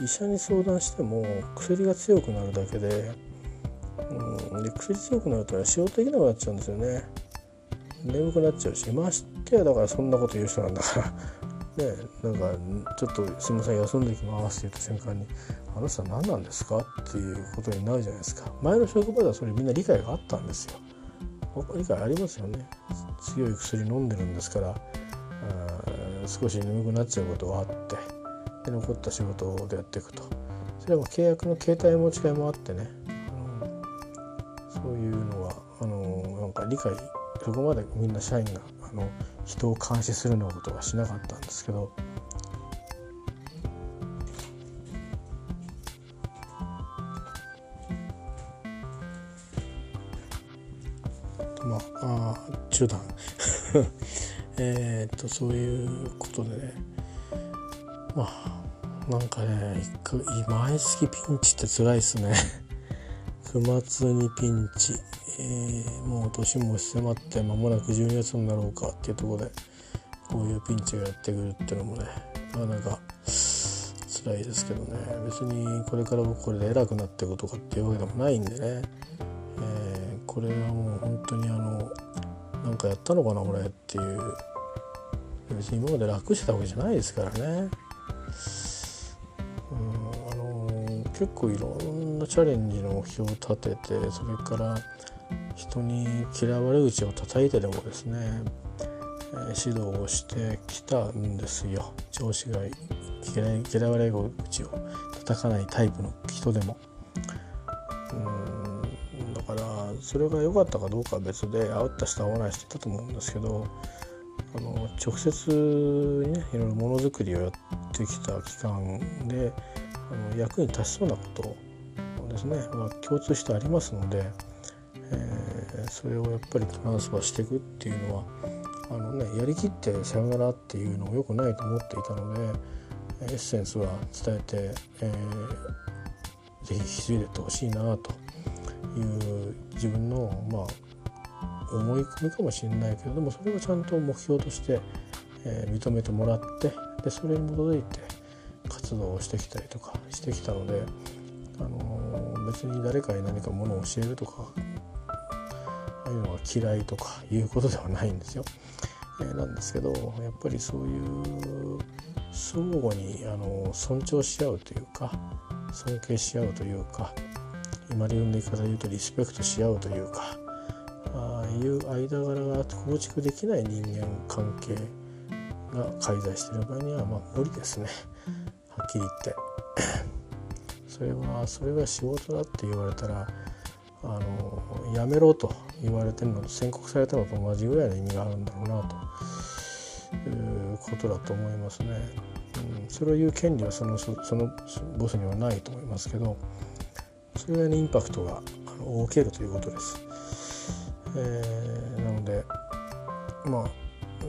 医者に相談しても薬が強くなるだけで,、うん、で薬強くなると仕事できなくなっちゃうんですよね。眠くなっちゃうしましてやだからそんなこと言う人なんだからねなんかちょっとすみません休んできますって言った瞬間にあの人は何なんですかっていうことになるじゃないですか。前の職場ではそれみんな理解があったんですよ。理解ありますよね。強い薬飲んでるんですから少し眠くなっちゃうことはあってで残った仕事でやっていくと。それはもう契約の形態持ち替えもあってね。そういうのはあのなんか理解そこまでみんな社員があの人を監視するようなことはしなかったんですけどまああ中断。えっとそういうことでね。まあなんかね毎月ピンチって辛いっすね。9月にピンチ、えー、もう年も迫って間もなく12月になろうかっていうところでこういうピンチがやってくるっていうのもねなかなか辛いですけどね。別にこれから僕これで偉くなっていくとかっていうわけでもないんでね、えー、これはもう本当にあのなんかやったのかな俺っていう。別に今まで楽してたわけじゃないですからね。うんあの、結構いろんなチャレンジの目標を立ててそれから人に嫌われ口を叩いてでもですね、指導をしてきたんですよ上司が嫌われ口を叩かないタイプの人でも。うんだからそれが良かったかどうかは別で会った人は会わない人いたと思うんですけどあの直接にねいろいろものづくりをやってきた期間であの役に立ちそうなことですね、まあ、共通してありますので、えー、それをやっぱりトランスファーしていくっていうのはあの、ね、やりきってさよならっていうのも良くないと思っていたのでエッセンスは伝えて、えー、ぜひ引き継いでってほしいなという自分のまあ思い込みかもしれないけどでもそれをちゃんと目標として、えー、認めてもらってでそれに基づいて活動をしてきたりとかしてきたので、あのー、別に誰かに何かものを教えるとかいうのが嫌いとかいうことではないんですよ。えー、なんですけどやっぱりそういう相互にあの尊重し合うというか尊敬し合うというか今流の言い方で言うとリスペクトし合うというかああいう間柄が構築できない人間関係が介在している場合にはまあ無理ですねはっきり言って それはそれが仕事だって言われたらあのやめろと言われてるのと宣告されたのと同じぐらいの意味があるんだろうなということだと思いますね。うん、それを言う権利はそのそのボスにはないと思いますけどそれぐらいのインパクトが大きけるということです。えー、なのでまあ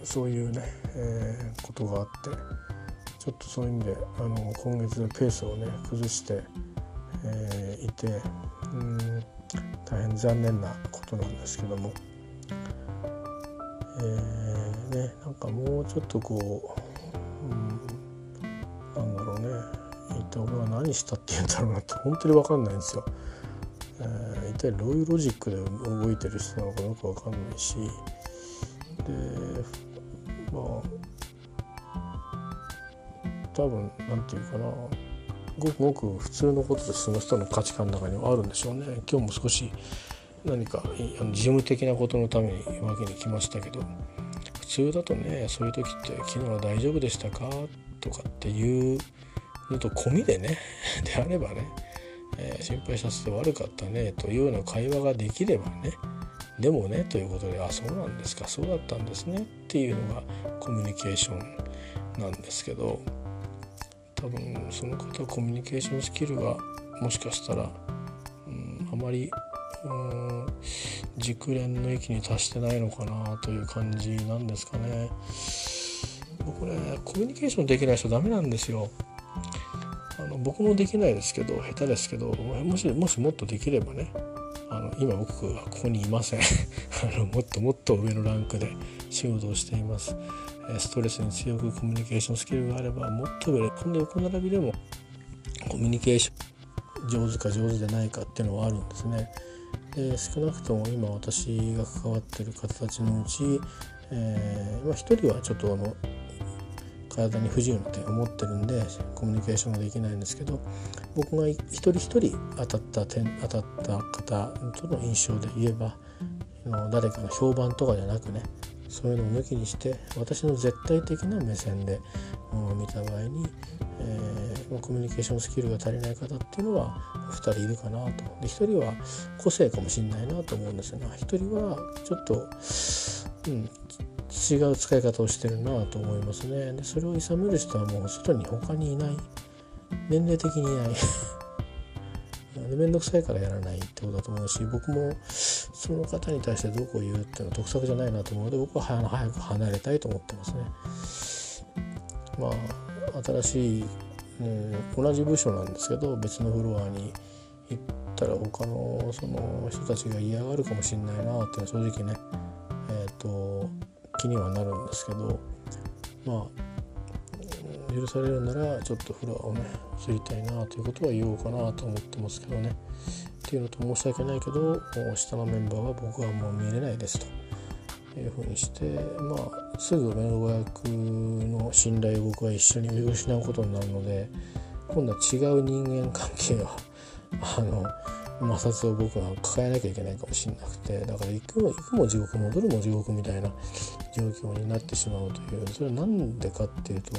そういうね、えー、ことがあってちょっとそういう意味であの今月ペースをね崩して、えー、いてうん大変残念なことなんですけども、えー、ねなんかもうちょっとこう、うん、なんだろうね。一体俺は何したって言うんだろうなって本当に分かんないんですよ。えー、一体どういうロジックで動いてる人なのかよく分かんないし。でまあ多分なんていうかな。ごくごく普通のことでその人の価値観の中にはあるんでしょうね今日も少し何か事務的なことのためにわけに来ましたけど普通だとねそういう時って「昨日は大丈夫でしたか?」とかっていうずっと込みでね であればね、えー、心配させて悪かったねというような会話ができればねでもねということであそうなんですかそうだったんですねっていうのがコミュニケーションなんですけど多分その方コミュニケーションスキルがもしかしたら、うん、あまりうん熟練の域に達してないのかなという感じなんですかね。僕ねコミュニケーションできない人ダメなんですよ。あの僕もできないですけど下手ですけどもしもしもっとできればねあの今僕はここにいません あのもっともっと上のランクで仕事をしていますストレスに強くコミュニケーションスキルがあればもっと上こんな横並びでもコミュニケーション上手か上手でないかっていうのはあるんですね。で少なくとも今私が関わってる方たちのうち、えーまあ、1人はちょっとあの体に不自由な点を持ってるんでコミュニケーションができないんですけど僕が一人一人当たった点当たった方との印象で言えば誰かの評判とかじゃなくねそういうのを抜きにして私の絶対的な目線で見た場合に、えー、コミュニケーションスキルが足りない方っていうのは2人いるかなと。で1人は個性かもしれないなと思うんですが1人はちょっと、うん、違う使い方をしてるなと思いますね。でそれを諌める人はもう外に他にいない。年齢的にいない。なんで面倒くさいからやらないってことだと思うし僕もその方に対してどこを言うっていうのは得策じゃないなと思うので僕は早く離れたいと思ってますね。まあ新しい、うん、同じ部署なんですけど別のフロアに行ったら他のその人たちが嫌がるかもしれないなっていうのは正直ねえっ、ー、と気にはなるんですけどまあ許されるならちょっとフロアをね移りたいなということは言おうかなと思ってますけどね。っていうのと申し訳ないけど下のメンバーは僕はもう見れないですというふうにしてまあすぐ目の親役の信頼を僕は一緒に失うことになるので今度は違う人間関係を あの摩擦を僕は抱えなきゃいけないかもしれなくてだから行くも行くも地獄戻るも地獄みたいな状況になってしまうというそれは何でかっていうと、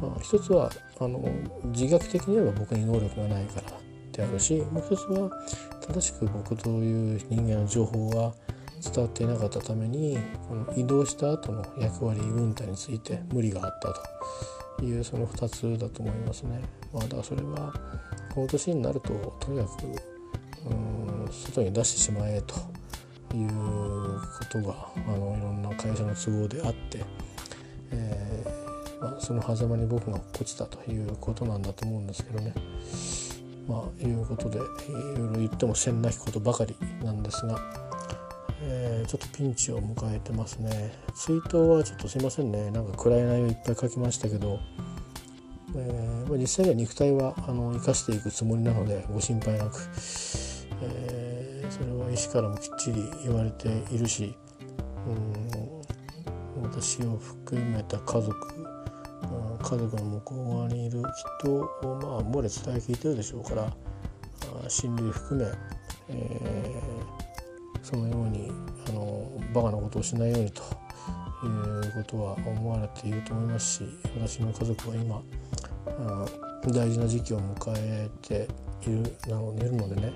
まあ、一つはあの自虐的に言えば僕に能力がないからであるしもう一つは正しく僕という人間の情報が伝わっていなかったためにこの移動した後の役割分担について無理があったというその2つだと思いますね。まあ、だからそれはこの年になるととにかくうん外に出してしまえということがあのいろんな会社の都合であって、その狭間に僕が落っこちたということなんだと思うんですけどね。まあいうことでいろいろ言ってもせんなきことばかりなんですが、えー、ちょっとピンチを迎えてますね追悼はちょっとすいませんねなんか暗い内容いっぱい書きましたけど、えーま、実際には肉体はあの生かしていくつもりなのでご心配なく、えー、それは医師からもきっちり言われているしうん私を含めた家族家族の向こう側にいる人をまあ漏れ伝え聞いてるでしょうから親類含め、えー、そのようにあのバカなことをしないようにということは思われていると思いますし私の家族は今大事な時期を迎えているなのいるのでね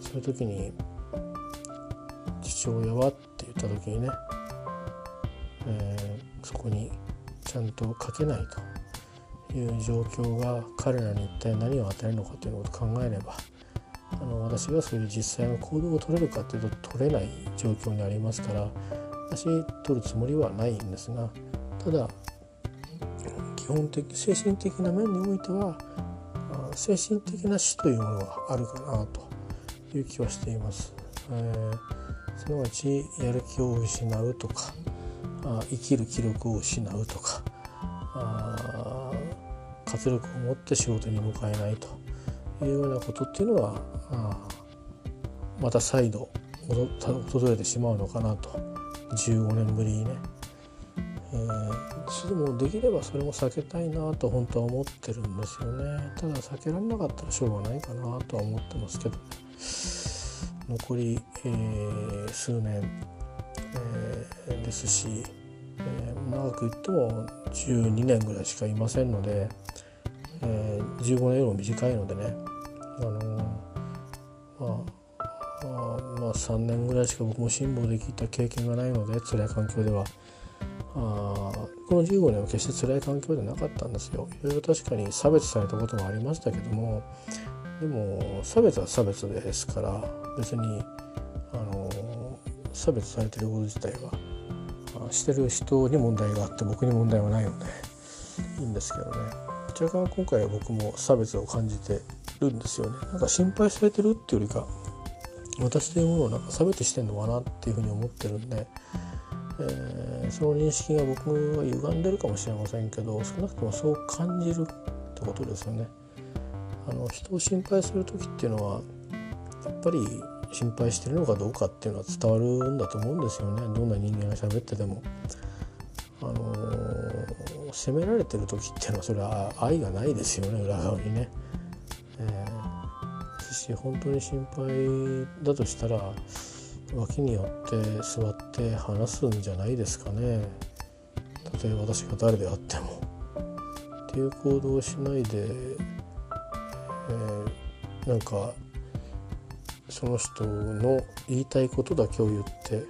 そういう時に父親はって言った時にね、えー、そこにちゃんと書けないと。いう状況が彼らに一体何を与えるのかというのを考えればあの私がそういう実際の行動を取れるかというと取れない状況にありますから私取るつもりはないんですがただ基本的精神的な面においては精神的な死というものがあるかなという気はしています。えー、すなわちやる気を失うとかあ生きる気力を失うとかあ活力を持って仕事に向かえないというようなことっていうのはまた再度訪れてしまうのかなと。15年ぶりにね。えー、でもできればそれも避けたいなと本当は思ってるんですよね。ただ避けられなかったらしょうがないかなとは思ってますけど、ね、残り、えー、数年、えー、ですし、え長く言っても12年ぐらいしかいませんので、えー、15年よりも短いのでね。あのまあまあ、3年ぐらいしか僕も辛抱できた経験がないので辛い環境では。あこの15年は決して辛い環境ではなかったんですよ。いろいろ確かに差別されたこともありましたけどもでも差別は差別ですから別にあの差別されてること自体はしてる人に問題があって僕に問題はないのでいいんですけどね。若干今回は僕も差別を感じてるんですよねなんか心配されてるっていうよりか私というものをなんか差別してんのかなっていうふうに思ってるんで、えー、その認識が僕は歪んでるかもしれませんけど少なくともそう感じるってことですよね。あの人を心配する時っていうのはやっぱり心配してるのかどうかっていうのは伝わるんだと思うんですよねどんな人間が喋ってても。あのー、責められてる時っていうのはそれは愛がないですよね裏側にね。えー、し本当に心配だとしたら脇に寄って座って話すんじゃないですかねたとえ私が誰であっても。っていう行動をしないで、えー、なんかその人の言いたいことだけを言って、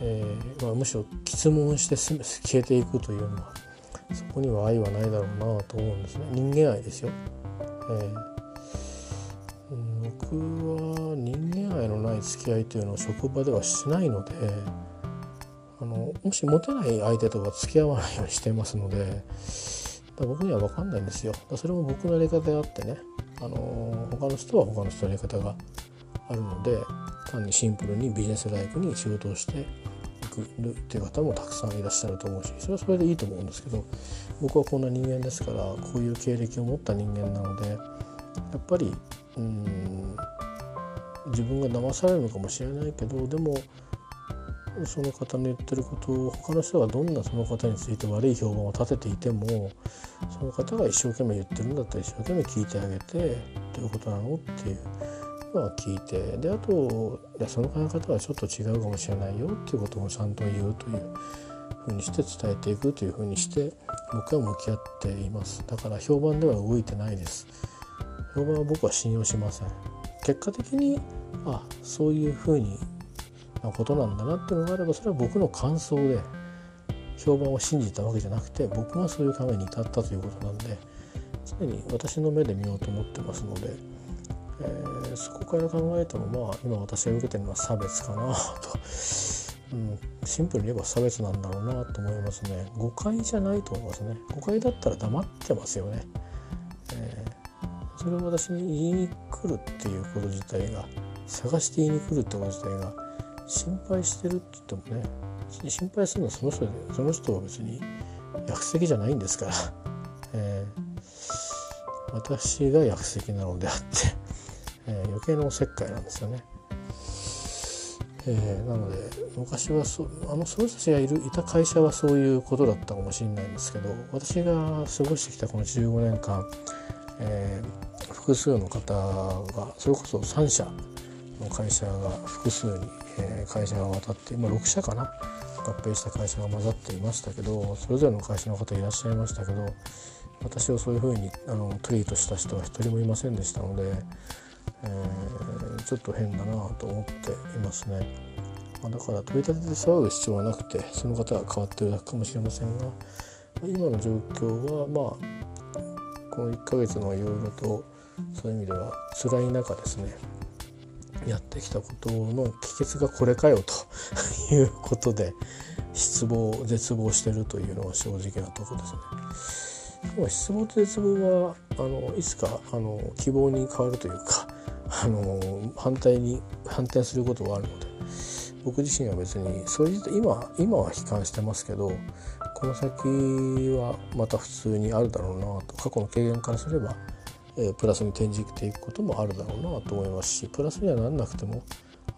えー、まあ、むしろ質問して消えていくというのはそこには愛はないだろうなと思うんですね。人間愛ですよ、えー、僕は人間愛のない付き合いというのを職場ではしないのであのもしモテない相手とは付き合わないようにしてますので僕には分かんないんですよ。それも僕のやり方であってねあの他の人は他の人のやり方があるので単にシンプルにビジネスライクに仕事をしていくっていう方もたくさんいらっしゃると思うしそれはそれでいいと思うんですけど僕はこんな人間ですからこういう経歴を持った人間なのでやっぱりうん自分が騙されるのかもしれないけどでもその方の言ってることを他の人がどんなその方について悪い評判を立てていてもその方が一生懸命言ってるんだったら一生懸命聞いてあげてどういうことなのっていうは聞いてであといやその考え方はちょっと違うかもしれないよっていうこともちゃんと言うというふうにして伝えていくというふうにして僕は向き合っています。だから評判では動いてないです。評判は僕は信用しません。結果的にあそういうふうになことなんだなっていうのがあればそれは僕の感想で評判を信じたわけじゃなくて僕がそういう考えに至ったということなんで常に私の目で見ようと思ってますのでえー、そこから考えてもまあ今私が受けてるのは差別かなと、うん、シンプルに言えば差別なんだろうなと思いますね。誤解じゃないと思いますね。誤解だったら黙ってますよね、えー、それを私に言いに来るっていうこと自体が探して言いに来るってこと自体が心配してるって言ってもね心配するのはその人でその人は別に薬石じゃないんですから、えー、私が薬石なのであって。えー、余計なおせっかいなんですよね。えー、なので昔はそあのその人たちがいるいた会社はそういうことだったかもしれないんですけど私が過ごしてきたこの15年間、えー、複数の方がそれこそ3社の会社が複数に、えー、会社が渡って今6社かな合併した会社が混ざっていましたけどそれぞれの会社の方いらっしゃいましたけど私をそういうふうにあのトリートした人は一人もいませんでしたのでえー、ちょっと変だなと思っていますね。まあ、だから取り立てて騒ぐ必要はなくてその方が変わってるだけかもしれませんが今の状況はまあこの1ヶ月のいろいろとそういう意味では辛い中ですねやってきたことの帰結がこれかよと いうことで失望絶望してるというのは正直なとこですね。失望と絶望はあのいつかあの希望に変わるというかあの反対に反転することがあるので僕自身は別にそれ今今は悲観してますけどこの先はまた普通にあるだろうなと過去の経験からすれば、えー、プラスに転じていくこともあるだろうなと思いますしプラスにはなんなくても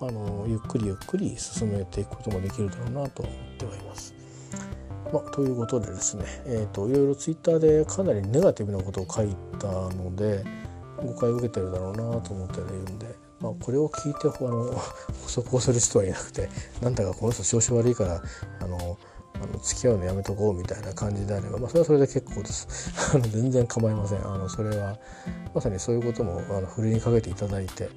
あのゆっくりゆっくり進めていくこともできるだろうなと思ってはいます。まあ、ということでですね、えーと、といろいろツイッターでかなりネガティブなことを書いたので、誤解を受けてるだろうなと思っているんで、まあ、これを聞いてあの補足をする人はいなくてなんだかこの人調子悪いからあのあの付き合うのやめとこうみたいな感じであれば、まあ、それはそれで結構です。あの全然構いません。あのそれはまさにそういうこともあのふるいにかけていただいて、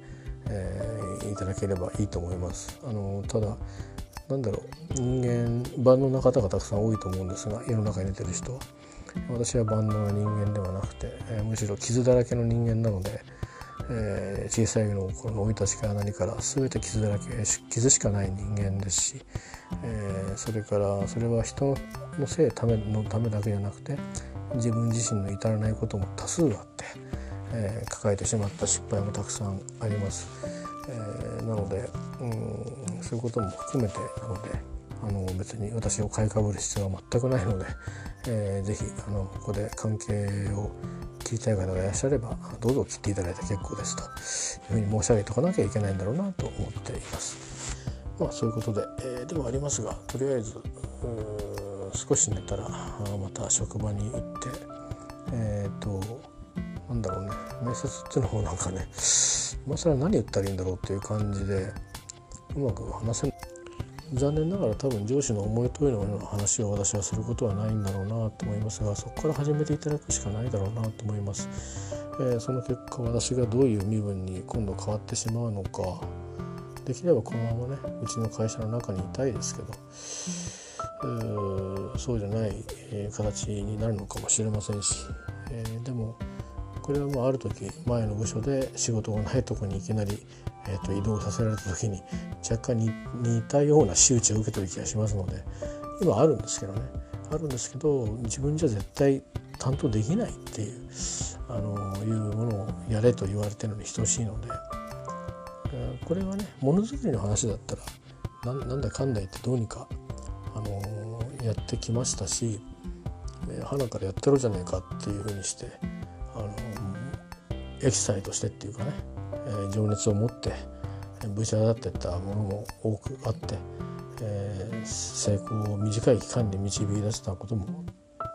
えー、いただければいいと思います。あのただなんだろう人間万能な方がたくさん多いと思うんですが世の中に出てる人は。私は万能な人間ではなくて、えー、むしろ傷だらけの人間なので、えー、小さいの頃の生い立ちから何から全て傷だらけ傷しかない人間ですし、えー、それからそれは人のせいためのためだけじゃなくて自分自身の至らないことも多数あって、えー、抱えてしまった失敗もたくさんあります。えー、なのでうんそういうことも含めてなのであの別に私を買いかぶる必要は全くないので、えー、ぜひあのここで関係を切りたい方がいらっしゃればどうぞ切っていただいて結構ですというふうに申し上げておかなきゃいけないんだろうなと思っています。まあそういうことで、えー、ではありますがとりあえず少し寝たらまた職場に行ってえっ、ー、となんだろうね面接っていうのもなんかね今更何言ったらいいんだろうっていう感じでうまく話せない残念ながら多分上司の思い通りのような話を私はすることはないんだろうなと思いますがそこから始めていただくしかないだろうなと思います、えー、その結果私がどういう身分に今度変わってしまうのかできればこのままねうちの会社の中にいたいですけどそうじゃない、形になるのかもしれませんし、えー、でもこれはもうある時前の部署で仕事がないとこにいきなり、えーと、移動させられた時に若干に似たような仕打ちを受けてる気がしますので今あるんですけどね。あるんですけど自分じゃ絶対担当できないっていうあのいうものをやれと言われてるのに等しいのでこれはねものづくりの話だったらなんだかんだ言ってどうにか、あの、やってきましたし、えー、花からやってろじゃねえかっていうふうにして、あの、エキサイトしてっていうかね、えー、情熱を持ってぶち当たっていったものも多くあって、えー、成功を短い期間で導き出したことも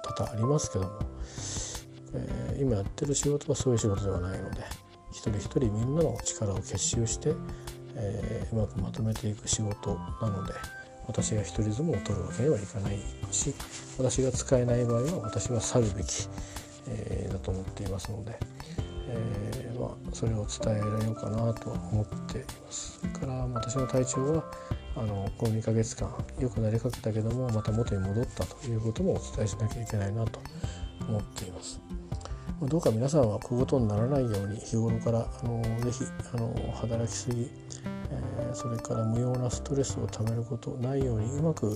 多々ありますけども、えー、今やってる仕事はそういう仕事ではないので。一人一人みんなの力を結集して、え、うまくまとめていく仕事なので私が一人相撲を取るわけにはいかないし私が使えない場合は私は去るべき、えー、だと思っていますので、えー、まあ、それを伝えられようかなとは思っています。それから私の体調はあのこの2ヶ月間良くなりかけたけどもまた元に戻ったということもお伝えしなきゃいけないなと思っています。どうか皆さんはこういうことにならないように日頃からあのぜひあの働きすぎ、え、それから無用なストレスをためることないようにうまく、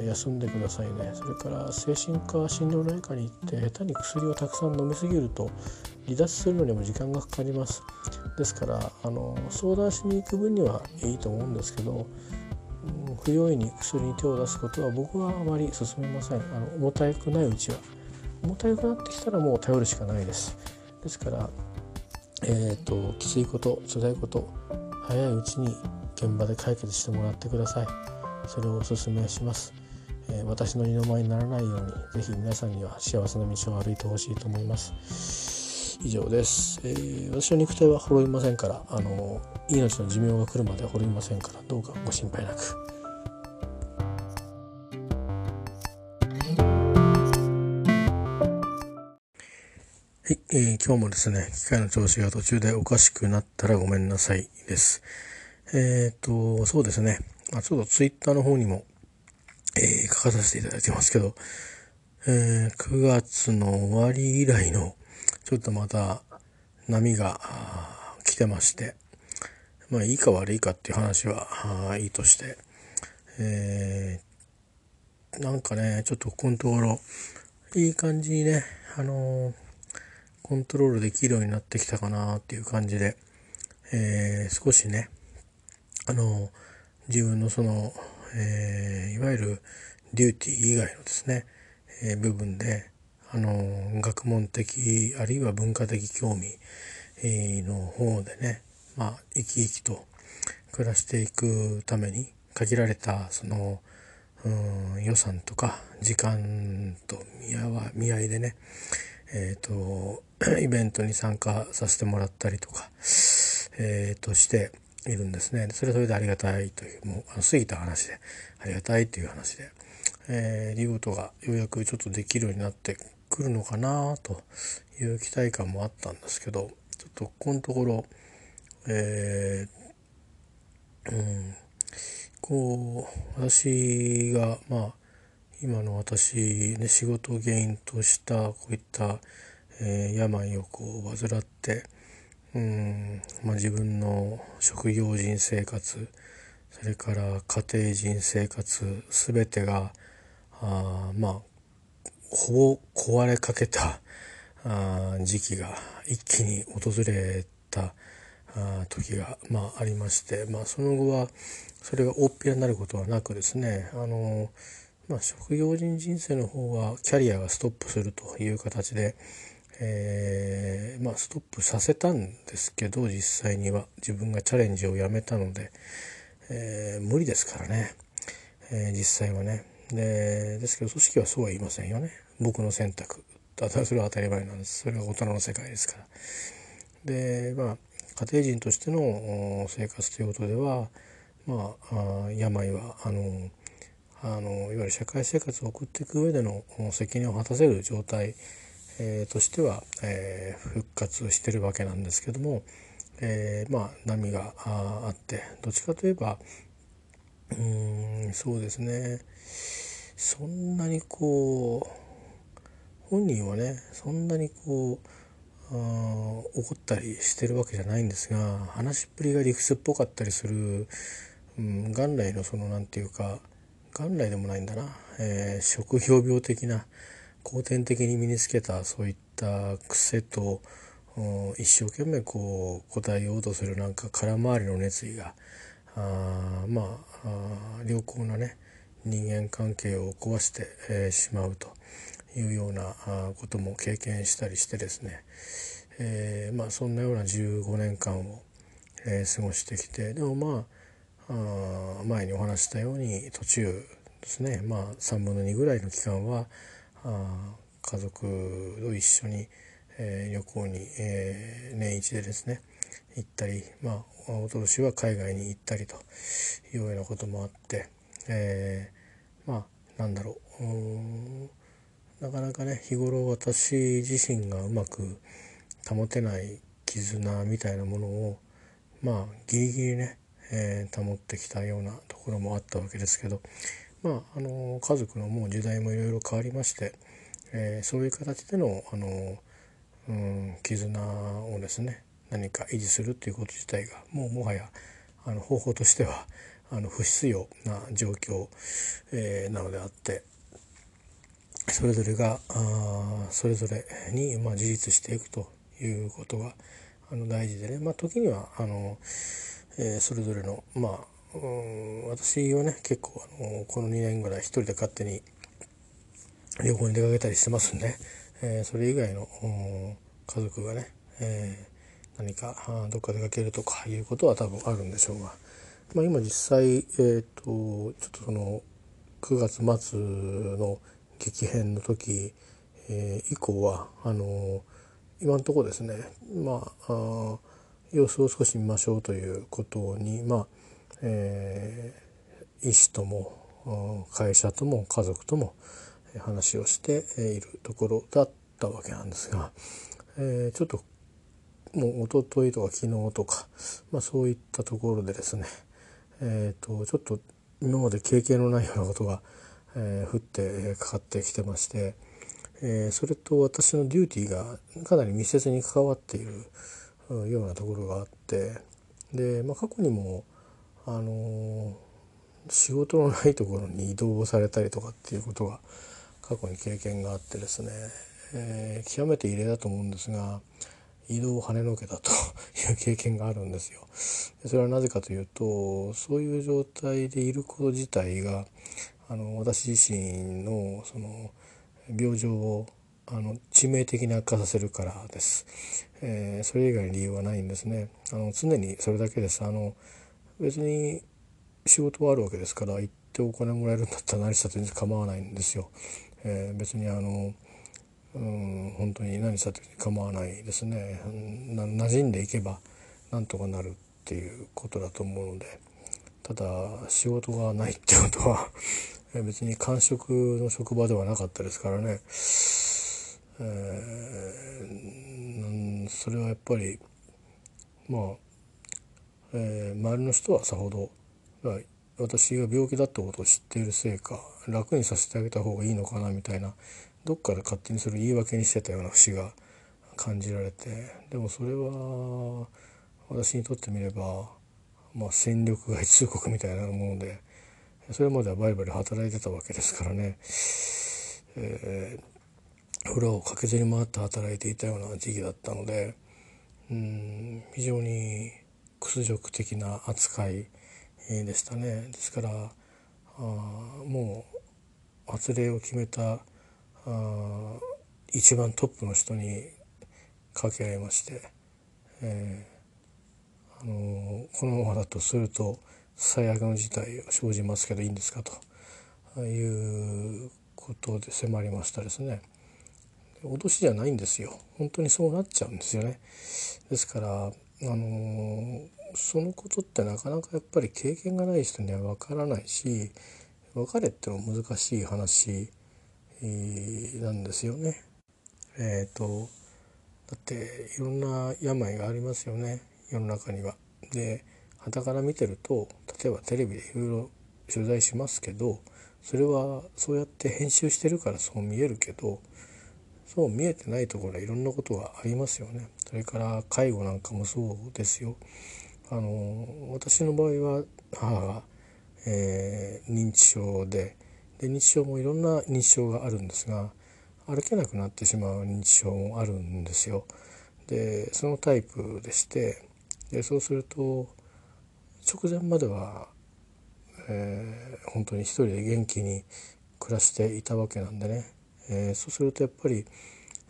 え、休んでくださいね。それから精神科診療内科に行って下手に薬をたくさん飲みすぎると離脱するのにも時間がかかります。ですからあの相談しに行く分にはいいと思うんですけど不用意に薬に手を出すことは僕はあまり勧めません。あの重たくないうちは。重たくなってきたらもう頼るしかないです。ですからえーと、きついこと辛いこと早いうちに現場で解決してもらってください。それをお勧めします、えー、私の二の舞にならないようにぜひ皆さんには幸せな道を歩いてほしいと思います。以上です、えー、私の肉体は滅びませんからあの命の寿命が来るまで滅びませんからどうかご心配なく。はい、えー、今日もですね、機械の調子が途中でおかしくなったらごめんなさいです。えっ、ー、と、そうですね、まあ、ちょっとツイッターの方にも、えー、書かさせていただいてますけど、えー、9月の終わり以来の、ちょっとまた波が来てまして、まあいいか悪いかっていう話はいいとして、えー、なんかね、ちょっとここのところ、いい感じにね、あのーコントロールできるようになってきたかなっていう感じで、えー、少しね、あの、自分のその、えー、いわゆるデューティー以外のですね、えー、部分で、あの、学問的、あるいは文化的興味、の方でね、まあ、生き生きと暮らしていくために、限られた、その、うん、予算とか時間と見合わ見合いでね、えっ、ー、と、イベントに参加させてもらったりとか、えー、として、いるんですね。それはそれでありがたいというもうあの過ぎた話でありがたいという話で、えー、リゴートがようやくちょっとできるようになってくるのかなという期待感もあったんですけどちょっとここのところえー、うんこう私がまあ今の私ね仕事を原因としたこういった、えー、病をこう患ってうん、まあ、自分の職業人生活それから家庭人生活全てがあまあほぼ壊れかけたあ時期が一気に訪れたあ時が、まあ、ありまして、まあ、その後はそれが大っぴらになることはなくですねあの、まあ、職業人人生の方はキャリアがストップするという形で、えー、まあ、ストップさせたんですけど実際には。自分がチャレンジをやめたので、えー、無理ですからね、えー、実際はね。でですけど組織はそうは言いませんよね。僕の選択。ただそれは当たり前なんです。それは大人の世界ですから。でまあ家庭人としての生活ということではまあ病はあのあのいわゆる社会生活を送っていく上での責任を果たせる状態、えー、としては、えー、復活してるわけなんですけども、えー、まあ波があってどっちかといえばうんそうですね。そんなにこう本人はねそんなにこう怒ったりしてるわけじゃないんですが話っぷりが理屈っぽかったりする、うん、元来のその何て言うか元来でもないんだな、えー、職業病的な後天的に身につけたそういった癖と一生懸命こう答えようとするなんか空回りの熱意があまあ良好なね人間関係を壊して、えー、しまうと。いうようなことも経験したりしてですね、えー、まあそんなような15年間を、えー、過ごしてきてでもまあ前にお話したように途中ですねまあ3分の2ぐらいの期間は家族と一緒に、えー、旅行に、えー、年一でですね行ったりまあおととしは海外に行ったりというようなこともあって、えー、まあなんだろうなかなかね日頃私自身がうまく保てない絆みたいなものをまあギリギリね、えー、保ってきたようなところもあったわけですけどまああの家族のもう時代もいろいろ変わりまして、えー、そういう形でのあの、うん、絆をですね何か維持するっていうこと自体がもうもはやあの方法としてはあの不必要な状況、えー、なのであってそれぞれがあそれぞれに、まあ、自立していくということがあの大事でね、まあ、時にはあの、えー、それぞれのまあうん私はね結構あのこの2年ぐらい一人で勝手に旅行に出かけたりしてますんで、えー、それ以外の家族がね、えー、何かどっか出かけるとかいうことは多分あるんでしょうが、まあ、今実際、えーと、とちょっとその9月末の激変の時、えー、以降はあの、今のところですねまああ様子を少し見ましょうということにまあ、えー、医師とも会社とも家族とも話をしているところだったわけなんですが、えー、ちょっともう一昨日とか昨日とか、まあ、そういったところでですね、えーとちょっと今まで経験のないようなことがえー、降ってかかってきてまして、えー、それと私のデューティーがかなり密接に関わっているようなところがあってで、まあ、過去にも、あのー、仕事のないところに移動されたりとかっていうことが過去に経験があってですね、えー、極めて異例だと思うんですが移動を跳ねのけたという経験があるんですよ。それはなぜかというとそういう状態でいること自体があの私自身のその病状をあの致命的に悪化させるからです、えー、それ以外に理由はないんですね。あの常にそれだけです。あの別に仕事はあるわけですから行ってお金もらえるんだったら何したって全然構わないんですよ、えー、別にあのうん本当に何したって構わないですね。な馴染んでいけばなんとかなるっていうことだと思うのでただ仕事がないってことは別に感触の職場ではなかったですからね、えー、それはやっぱりまあ、えー、周りの人はさほど私が病気だってことを知っているせいか楽にさせてあげた方がいいのかなみたいなどっかで勝手にそれを言い訳にしてたような節が感じられてでもそれは私にとってみれば、まあ、戦力外通告みたいなものでそれまではバリバリ働いてたわけですからね、えー、裏を駆けずり回って働いていたような時期だったのでうん非常に屈辱的な扱いでしたねですからあもう発令を決めたあ一番トップの人に掛け合いまして、えー、あのこのままだとすると最悪の事態が生じますけどいいんですかということで迫りましたですね。脅しじゃないんですよ本当にそうなっちゃうんですよね。ですからあのそのことってなかなかやっぱり経験がない人にはわからないし別れってのは難しい話なんですよね。えーとだっていろんな病がありますよね世の中には。で傍から見てると例えばテレビでいろいろ取材しますけどそれはそうやって編集してるからそう見えるけどそう見えてないところはいろんなことがありますよね。それから介護なんかもそうですよ。あの私の場合は母が、えー、認知症でで認知症もいろんな認知症があるんですが歩けなくなってしまう認知症もあるんですよ。でそのタイプでしてでそうすると直前までは、えー、本当に一人で元気に暮らしていたわけなんでね、えー、そうするとやっぱり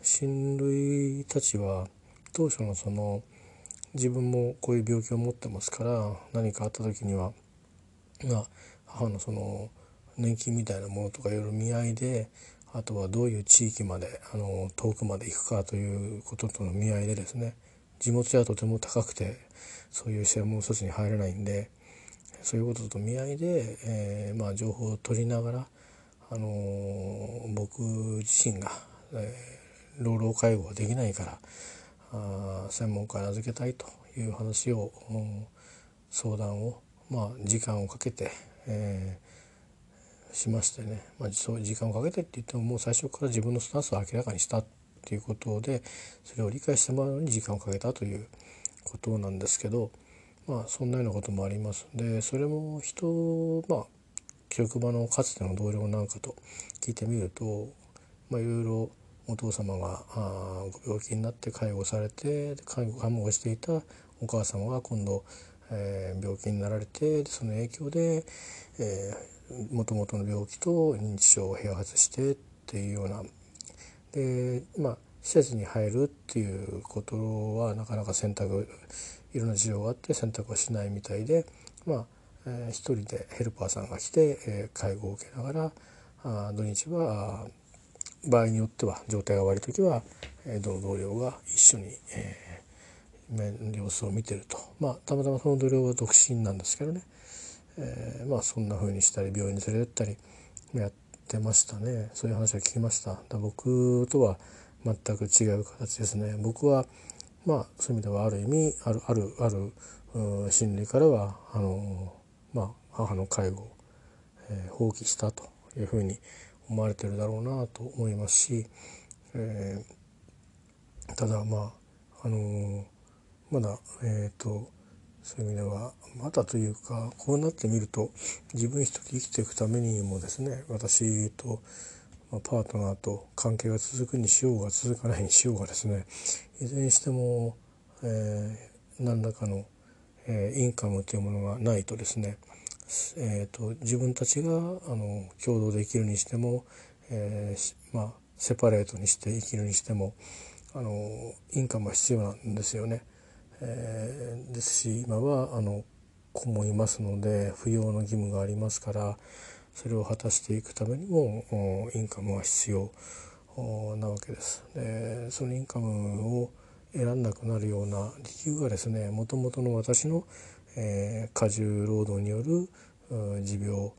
親類たちは当初のその自分もこういう病気を持ってますから何かあった時には、まあ、母のその年金みたいなものとかいろいろ見合いであとはどういう地域まであの遠くまで行くかということとの見合いでですね地元ではとても高くてそういう専門施設に入れないんでそういうことと見合いで、えー、まあ、情報を取りながら、あのー、僕自身が、えー、老老介護はできないから専門家に預けたいという話を、相談を、まあ、時間をかけて、えしましてね、まあ、そう時間をかけてって言ってももう最初から自分のスタンスを明らかにしたっていうことでそれを理解してもらうのに時間をかけたということなんですけどまあそんなようなこともあります。でそれも人まあ職場のかつての同僚なんかと聞いてみるとまあいろいろお父様があご病気になって介護されて介護看護をしていたお母様が今度、えー、病気になられてその影響で、えもともとの病気と認知症を併発してっていうような。でまあ施設に入るっていうことはなかなか選択いろんな事情があって選択はしないみたいでまあ、えー、一人でヘルパーさんが来て、えー、介護を受けながらあ土日は場合によっては状態が悪い時は、えー、同同僚が一緒に、えー、様子を見てると。まあたまたまその同僚は独身なんですけどね。えー、まあそんな風にしたり病院に連れてったりやってましたね。そういう話は聞きました。だ僕とは全く違う形ですね。僕はまあそういう意味ではある意味あるあるある心理からはあのまあ母の介護を、えー、放棄したというふうに思われてるだろうなと思いますし、えー、ただまああのー、まだえっ、とそういう意味ではまだというかこうなってみると自分一人生きていくためにもですね私とまパートナーと関係が続くにしようが続かないにしようがですねいずれにしても、えー、何らかの、えー、インカムというものがないとですね、えーと、自分たちがあの共同で生きるにしても、えー、まあ、セパレートにして生きるにしてもあのインカムは必要なんですよね。えー、ですし今はあの子もいますので扶養の義務がありますからそれを果たしていくためにもインカムは必要なわけです。でそのインカムを選んなくなるような理由がですねもともとの私の、え、過重労働による持病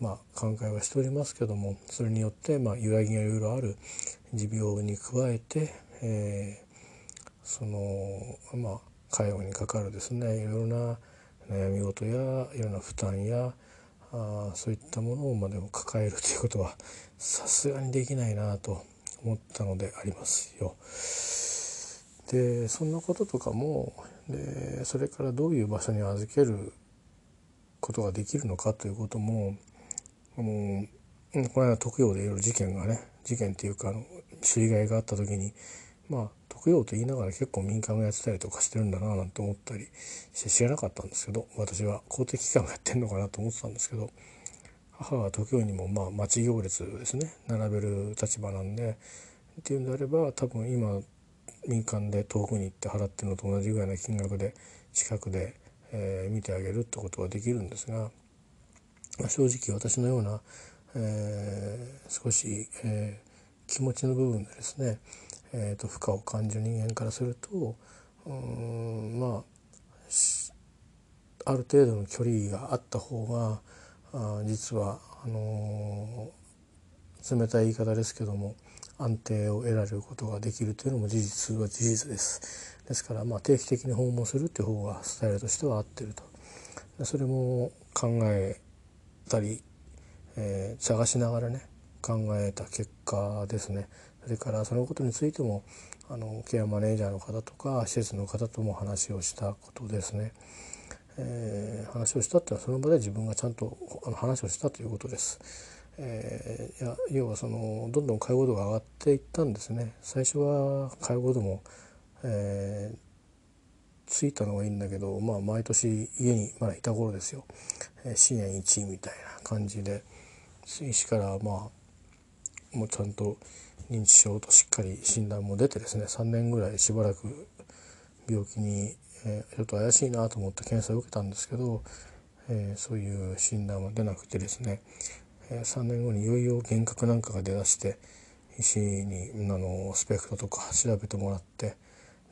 まあ、考えはしておりますけどもそれによって、まあ、揺らぎがいろいろある持病に加えて、えー、そのまあ介護にかかるですねいろいろな悩み事やいろいろな負担やあそういったものをまでも抱えるということはさすがにできないなと思ったのでありますよ。でそんなこととかもでそれからどういう場所に預けることができるのかということもあのこの間特養でいろいろ事件がね事件っていうかあの知りがあった時にまあ特養と言いながら結構民間がやってたりとかしてるんだななんて思ったりして知らなかったんですけど私は公的機関がやってんのかなと思ってたんですけど母は特養にもまあ待ち行列ですね並べる立場なんでっていうんであれば多分今民間で遠くに行って払ってるのと同じぐらいの金額で近くで、えー、見てあげるってことができるんですが。まあ、正直私のような、えー、少し、えー、気持ちの部分でですね、えーと、負荷を感じる人間からするとうんまあある程度の距離があった方があ実はあのー、冷たい言い方ですけども安定を得られることができるというのも事実は事実です。ですからまあ定期的に訪問するっていう方がスタイルとしては合ってると。それも考えたり、えー、探しながらね考えた結果ですねそれからそのことについてもあのケアマネージャーの方とか施設の方とも話をしたことですね。えー、話をしたっていうのはその場で自分がちゃんとあの話をしたということです。えー、いや要はそのどんどん介護度が上がっていったんですね。最初は介護度も、えー、ついたのはいいんだけど、まあ、毎年家にまだいた頃ですよ、えー、支援1位みたいな感じで医師からまあもうちゃんと認知症としっかり診断も出てですね3年ぐらいしばらく病気に、えー、ちょっと怪しいなと思って検査を受けたんですけど、えー、そういう診断は出なくてですね、え、3年後にいよいよ幻覚なんかが出だして医師にあのスペクトとか調べてもらって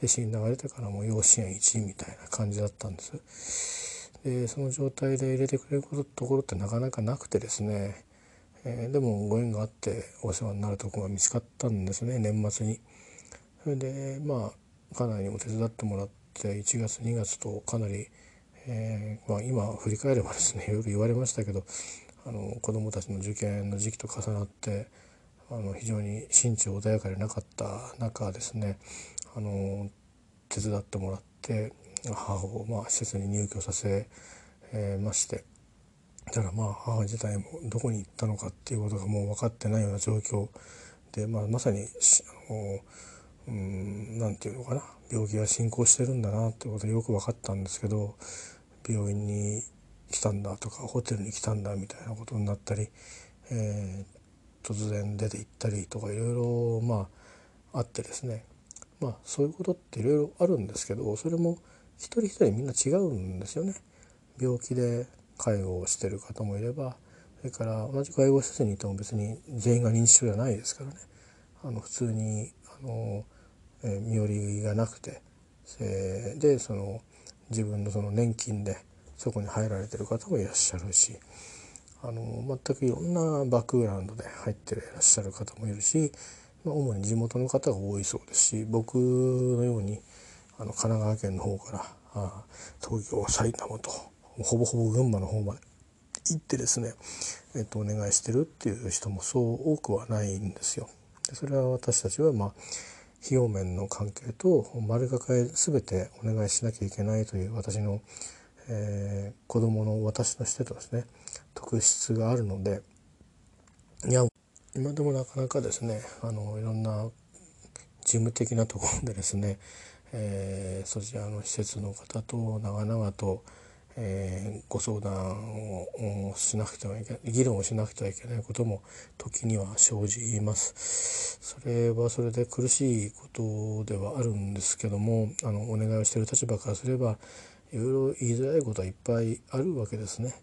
で診断が出てからも養子縁1位みたいな感じだったんです。でその状態で入れてくれるところってなかなかなくてですね、えー、でもご縁があってお世話になるところが見つかったんですね年末に。それでまあ家内にも手伝ってもらって1月2月とかなり、えー、まあ、今振り返ればですねいろいろ言われましたけどあの子どもたちの受験の時期と重なってあの非常に心中穏やかでなかった中ですねあの手伝ってもらって母をまあ施設に入居させましてだからまあ母自体もどこに行ったのかっていうことがもう分かってないような状況で、まあ、まさにあのうんなんていうのかな病気が進行してるんだなってことよく分かったんですけど病院に来たんだとかホテルに来たんだみたいなことになったり、えー、突然出て行ったりとかいろいろまああってですねまあそういうことっていろいろあるんですけどそれも一人一人みんな違うんですよね。病気で介護をしてる方もいればそれから同じ介護施設にいても別に全員が認知症じゃないですからねあの普通にあの、えー、身寄りがなくて、え、でその自分のその年金でそこに入られてる方もいらっしゃるしあの全くいろんなバックグラウンドで入っていらっしゃる方もいるしまあ、主に地元の方が多いそうですし僕のようにあの神奈川県の方からあ東京埼玉とほぼほぼ群馬の方まで行ってですね、えっと、お願いしてるっていう人もそう多くはないんですよ。それは私たちはまあ費用面の関係と丸抱え全てお願いしなきゃいけないという私の、えー、子供の私としてとですね特質があるのでいや今でもなかなかですねあのいろんな事務的なところでですね、えー、そちらの施設の方と長々と、えー、ご相談をしなくてはいけない議論をしなくてはいけないことも時には生じます。それはそれで苦しいことではあるんですけどもあのお願いをしている立場からすればいろいろ言いづらいことはいっぱいあるわけですね。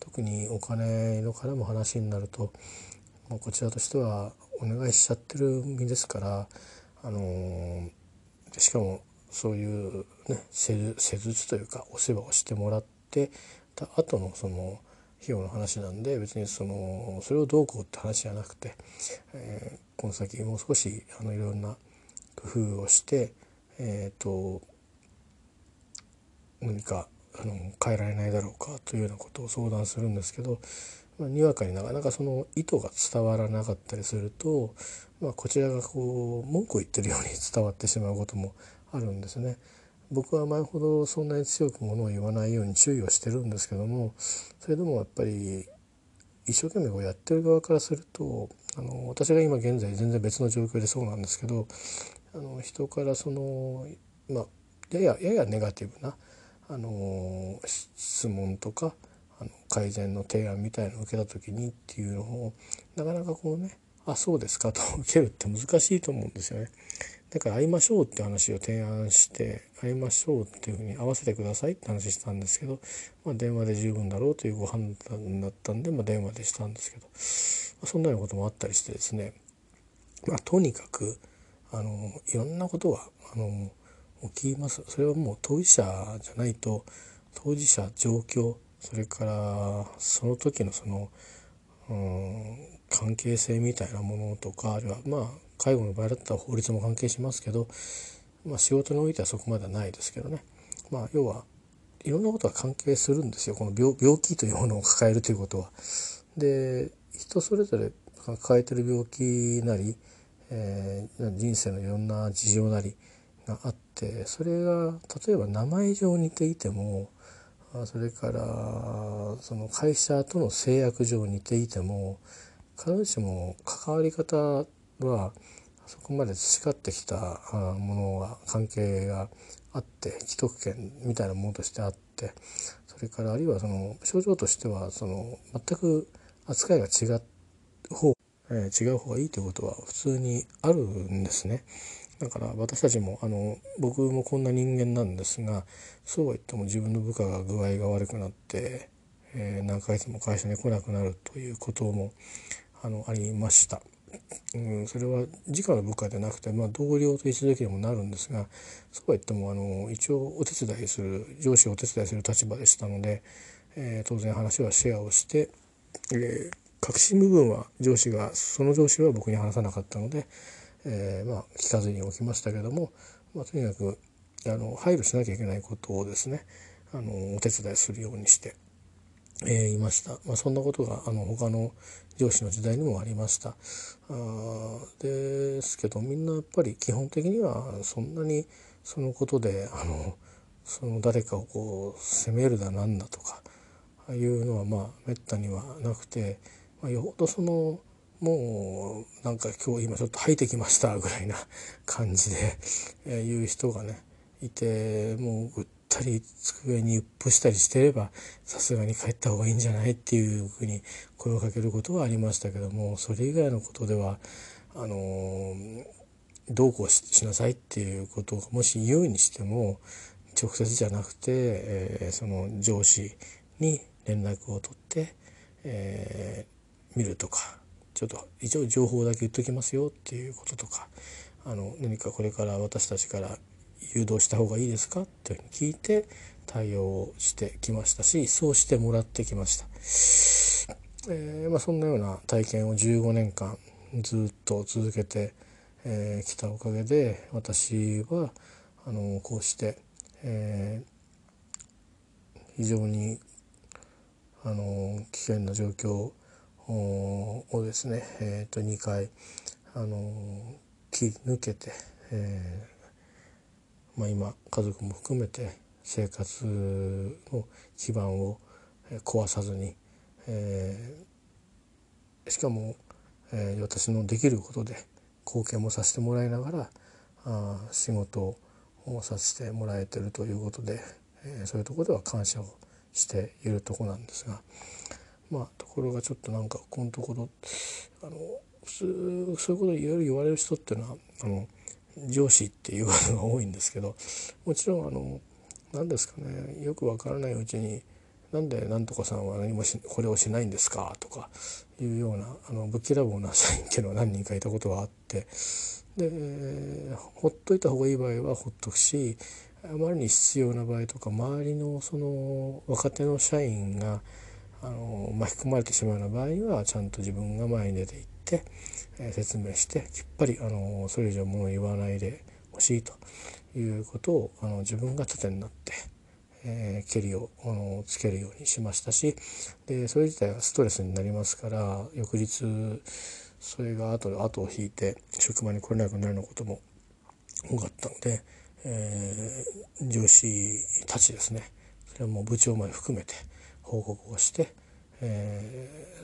特にお金の絡む話になるとこちらとしてはお願いしちゃってる身ですから、あのしかもそういうね施術というかお世話をしてもらってた後のその費用の話なんで別にそのそれをどうこうって話じゃなくて、えー、この先もう少しあのいろんな工夫をしてえっ、ー、と何かあの変えられないだろうかというようなことを相談するんですけど、まあ、にわかになかなかその意図が伝わらなかったりすると、まあ、こちらがこう文句を言ってるように伝わってしまうこともあるんですね。僕は前ほどそんなに強くものを言わないように注意をしてるんですけどもそれでもやっぱり一生懸命こうやってる側からするとあの私が今現在全然別の状況でそうなんですけどあの人からそのまあややややネガティブなあの質問とかあの改善の提案みたいのを受けた時にっていうのをなかなかこうね「あそうですか」と受けるって難しいと思うんですよね。だから会いましょうって話を提案して会いましょうっていうふうに合わせてくださいって話したんですけど、まあ、電話で十分だろうというご判断だったんで、まあ、電話でしたんですけど、まあ、そんなようなこともあったりしてですね、まあ、とにかくあのいろんなことがあの起きます。それはもう当事者じゃないと当事者状況それからその時のその、うん、関係性みたいなものとかあるいはまあ介護の場合だったら法律も関係しますけど、まあ、仕事においてはそこまではないですけどね、まあ、要はいろんなことが関係するんですよ。この病気というものを抱えるということは。で人それぞれ抱えてる病気なり、えー、人生のいろんな事情なりがあってそれが例えば名前上似ていてもそれからその会社との制約上似ていても必ずしも関わり方はそこまで培ってきたものが関係があって既得権みたいなものとしてあってそれからあるいはその症状としてはその全く扱いが違う方、違う方がいいということは普通にあるんですね。だから私たちもあの僕もこんな人間なんですがそうは言っても自分の部下が具合が悪くなって、えー、何ヶ月も会社に来なくなるということもあのありました。うん、それは直の部下でなくて、まあ、同僚と一時にもなるんですがそうは言ってもあの一応お手伝いする上司をお手伝いする立場でしたので、えー、当然話はシェアをして、えー、核心部分は上司がその上司は僕に話さなかったので、えー、まあ、聞かずにおきましたけども、まあ、とにかくあの配慮しなきゃいけないことをですねあのお手伝いするようにして、えー、いました。まあ、そんなことがあの他の上司の時代にもありました。あですけどみんなやっぱり基本的にはそんなにそのことであのその誰かをこう責めるだなんだとかいうのはまあめったにはなくて、まあ、よほどそのもうなんか今日今ちょっと吐いてきましたぐらいな感じで、え、言う人がねいてもうぐったり机にうっぷしたりしてればさすがに帰った方がいいんじゃないっていうふうに声をかけることはありましたけどもそれ以外のことではあの、どうこうしなさいっていうことをもし言うにしても直接じゃなくて、え、その上司に連絡を取って、えー、見るとかちょっと一応情報だけ言っときますよっていうこととかあの何かこれから私たちから誘導した方がいいですかっていうふうに聞いて対応をしてきましたしそうしてもらってきました、えー、まあ、そんなような体験を15年間ずっと続けてき、えー、たおかげで私はあのこうして、えー、非常にあの危険な状況をですね、えー、と2回あの切り抜けて、えーまあ、今家族も含めて生活の基盤を壊さずに、えー、しかも、え、私のできることで貢献もさせてもらいながらあ仕事をさせてもらえてるということで、え、そういうところでは感謝をしているとこなんですが。まあところがちょっとなんかここのところあのそういうこといろいろ言われる人っていうのはあの上司っていうことが多いんですけどもちろんあの何ですかねよくわからないうちになんでなんとかさんは何もしこれをしないんですかとかいうようなあのぶっきらぼうな社員っていうのは何人かいたことはあってでほっといた方がいい場合はほっとくしあまりに必要な場合とか周りのその若手の社員があの巻き込まれてしまうような場合はちゃんと自分が前に出ていって、えー、説明してきっぱりあのそれ以上ものを言わないでほしいということをあの自分が盾になって、えー、蹴りをあのつけるようにしましたしでそれ自体はストレスになりますから翌日それが後で後を引いて職場に来れなくなるようなことも多かったので、えー、上司たちですね。それはもう部長まで含めて報告をして、え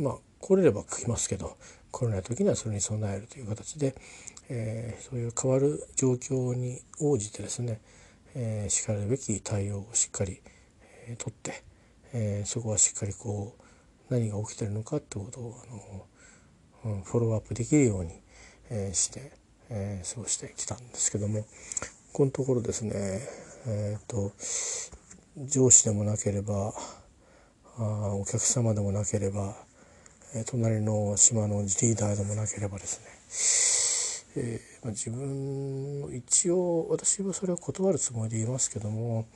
ー、まあ来れれば来ますけど来れない時にはそれに備えるという形で、えー、そういう変わる状況に応じてですね、えー、しかるべき対応をしっかり、えー、取って、えー、そこはしっかりこう何が起きてるのかってことをあの、うん、フォローアップできるように、えー、して、えー、過ごしてきたんですけどもこのところですねえっ、と上司でもなければあお客様でもなければ、え隣の島のリーダーでもなければですね、えーまあ、自分一応私はそれを断るつもりで言いますけども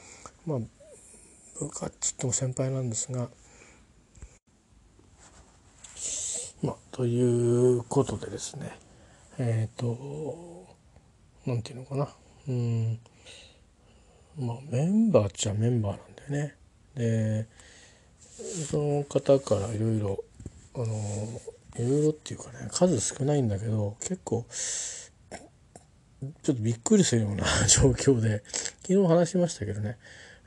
まあ部下っつっても先輩なんですがまあということでですね。えっ、ー、となんていうのかな。うん。まあメンバーっちゃメンバーなんだよね。でその方からいろいろあのいろいろっていうかね数少ないんだけど結構ちょっとびっくりするような 状況で昨日話しましたけどね、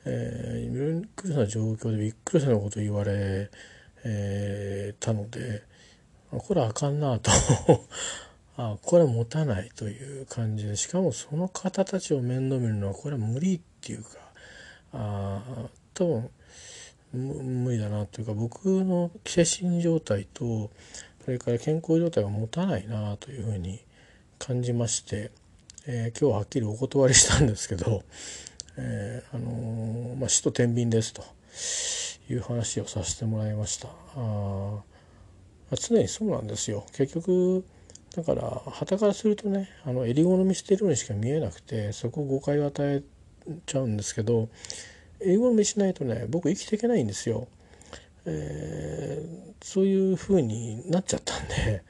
えー、びっくりした状況でびっくりしたようなこと言われ、えー、たのでこれあかんなと あこれは持たないという感じでしかもその方たちを面倒見るのはこれは無理っていうかあ多分無理だなというか僕の精神状態とそれから健康状態が持たないなというふうに感じまして、えー、今日ははっきりお断りしたんですけど、えー、あのー、まあ、死と天秤ですという話をさせてもらいました。あ常にそうなんですよ結局だから旗からするとねあの襟好みしてるようにしか見えなくてそこ誤解を与えちゃうんですけど襟好みしないとね僕生きていけないんですよ。えー、そういう風になっちゃったんで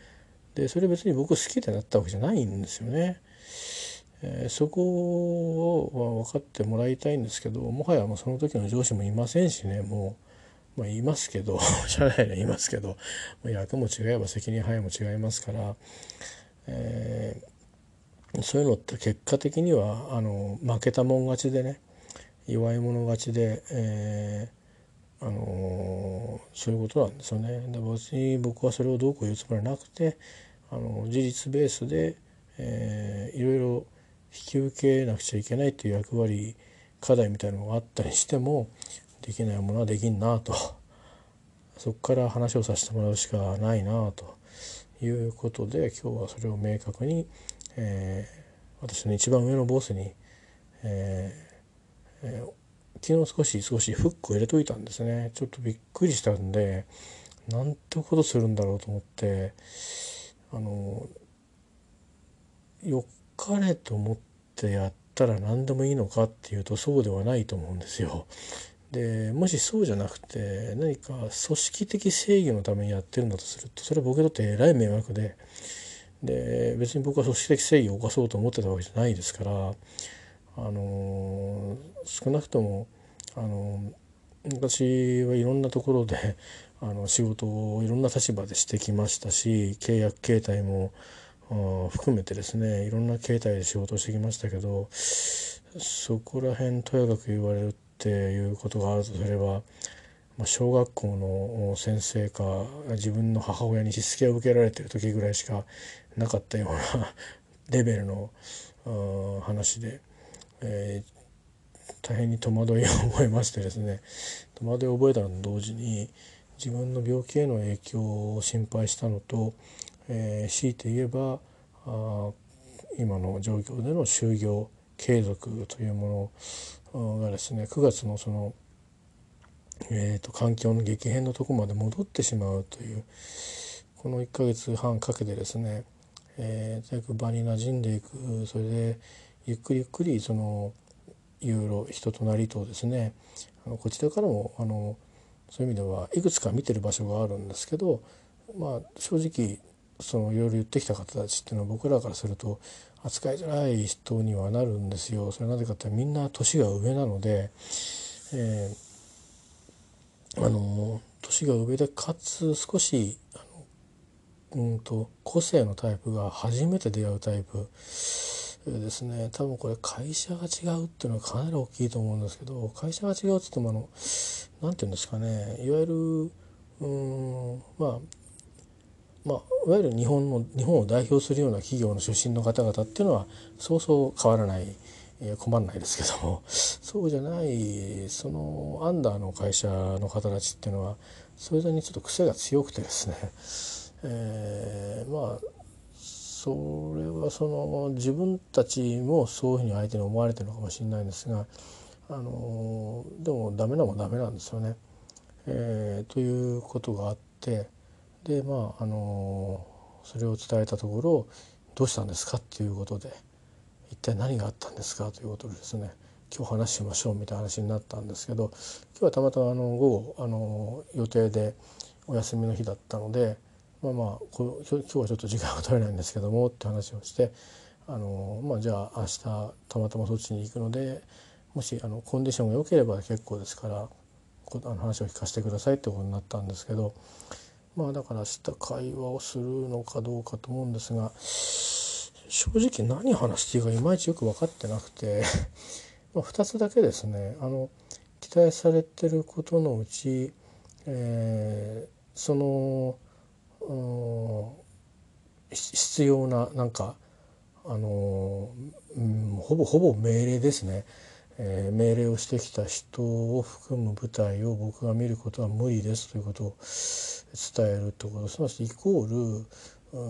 でそれ別に僕好きでなったわけじゃないんですよね。えー、そこを分かってもらいたいんですけどもはやもうその時の上司もいませんしねもう、まあ、いますけど 社内でいますけど役も違えば責任範囲も違いますから、えー、そういうのって結果的にはあの負けたもん勝ちでね弱い者勝ちで、えー、あのそういうことなんですよね。で別に僕はそれをどうこう言うつもりはなくてあの事実ベースで、えー、いろいろ引き受けなくちゃいけないという役割課題みたいなのがあったりしてもできないものはできんなと そこから話をさせてもらうしかないなということで今日はそれを明確に、えー、私の一番上のボスに、えーえー、昨日少し少しフックを入れといたんですねちょっとびっくりしたんでなんてことするんだろうと思ってあのよかれと思ってやったら何でもいいのかっていうとそうではないと思うんですよ。でもしそうじゃなくて何か組織的正義のためにやってるんだとするとそれは僕にとってえらい迷惑でで別に僕は組織的正義を犯そうと思ってたわけじゃないですから、あの少なくとも、あの私はいろんなところであの仕事をいろんな立場でしてきましたし契約形態も含めてですねいろんな形態で仕事をしてきましたけどそこら辺とやかく言われるっていうことがあるとすれば小学校の先生か自分の母親にしつけを受けられてる時ぐらいしかなかったような レベルの話で、えー、大変に戸惑いを覚えましてですね。戸惑いを覚えたのと同時に自分の病気への影響を心配したのと、えー、強いて言えばあ今の状況での就業継続というものがですね9月のそのえーと、環境の激変のとこまで戻ってしまうというこの1ヶ月半かけてですね、えー、場に馴染んでいくそれでゆっくりゆっくりそのいろいろ人となりとですねあのこちらからもあのそういう意味ではいくつか見てる場所があるんですけど、まあ、正直そのいろいろ言ってきた方たちっていうのは僕らからすると扱いづらい人にはなるんですよ。それなぜかってみんな年が上なので、えー、あの年が上でかつ少しあの、うんと個性のタイプが初めて出会うタイプですね。多分これ会社が違うっていうのはかなり大きいと思うんですけど会社が違うっつってもあの何て言うんですかね。いわゆるうんまあまあ、いわゆる日本の日本を代表するような企業の出身の方々っていうのはそうそう変わらない、えー、困らないですけども そうじゃないそのアンダーの会社の方たちっていうのはそれぞれにちょっと癖が強くてですね、えー、まあそれはその自分たちもそういうふうに相手に思われてるのかもしれないんですがあのでもダメなもダメなんですよね。えー、ということがあって。でまああのそれを伝えたところ「どうしたんですか?」っていうことで「体何があったんですか?」ということでですね今日話しましょうみたいな話になったんですけど今日はたまたまあの午後あの予定でお休みの日だったのでまあまあ今日はちょっと時間が取れないんですけどもって話をしてあの、まあ、じゃあ明日たまたまそっちに行くのでもしあのコンディションが良ければ結構ですからあの話を聞かせてくださいってことになったんですけどまあだから明日会話をするのかどうかと思うんですが正直何話していいかいまいちよく分かってなくて まあ2つだけですねあの期待されてることのうち、えー、その必要ななんかあの、うん、ほぼほぼ命令ですね。えー、命令をしてきた人を含む舞台を僕が見ることは無理ですということを伝えるということすなわちイコール、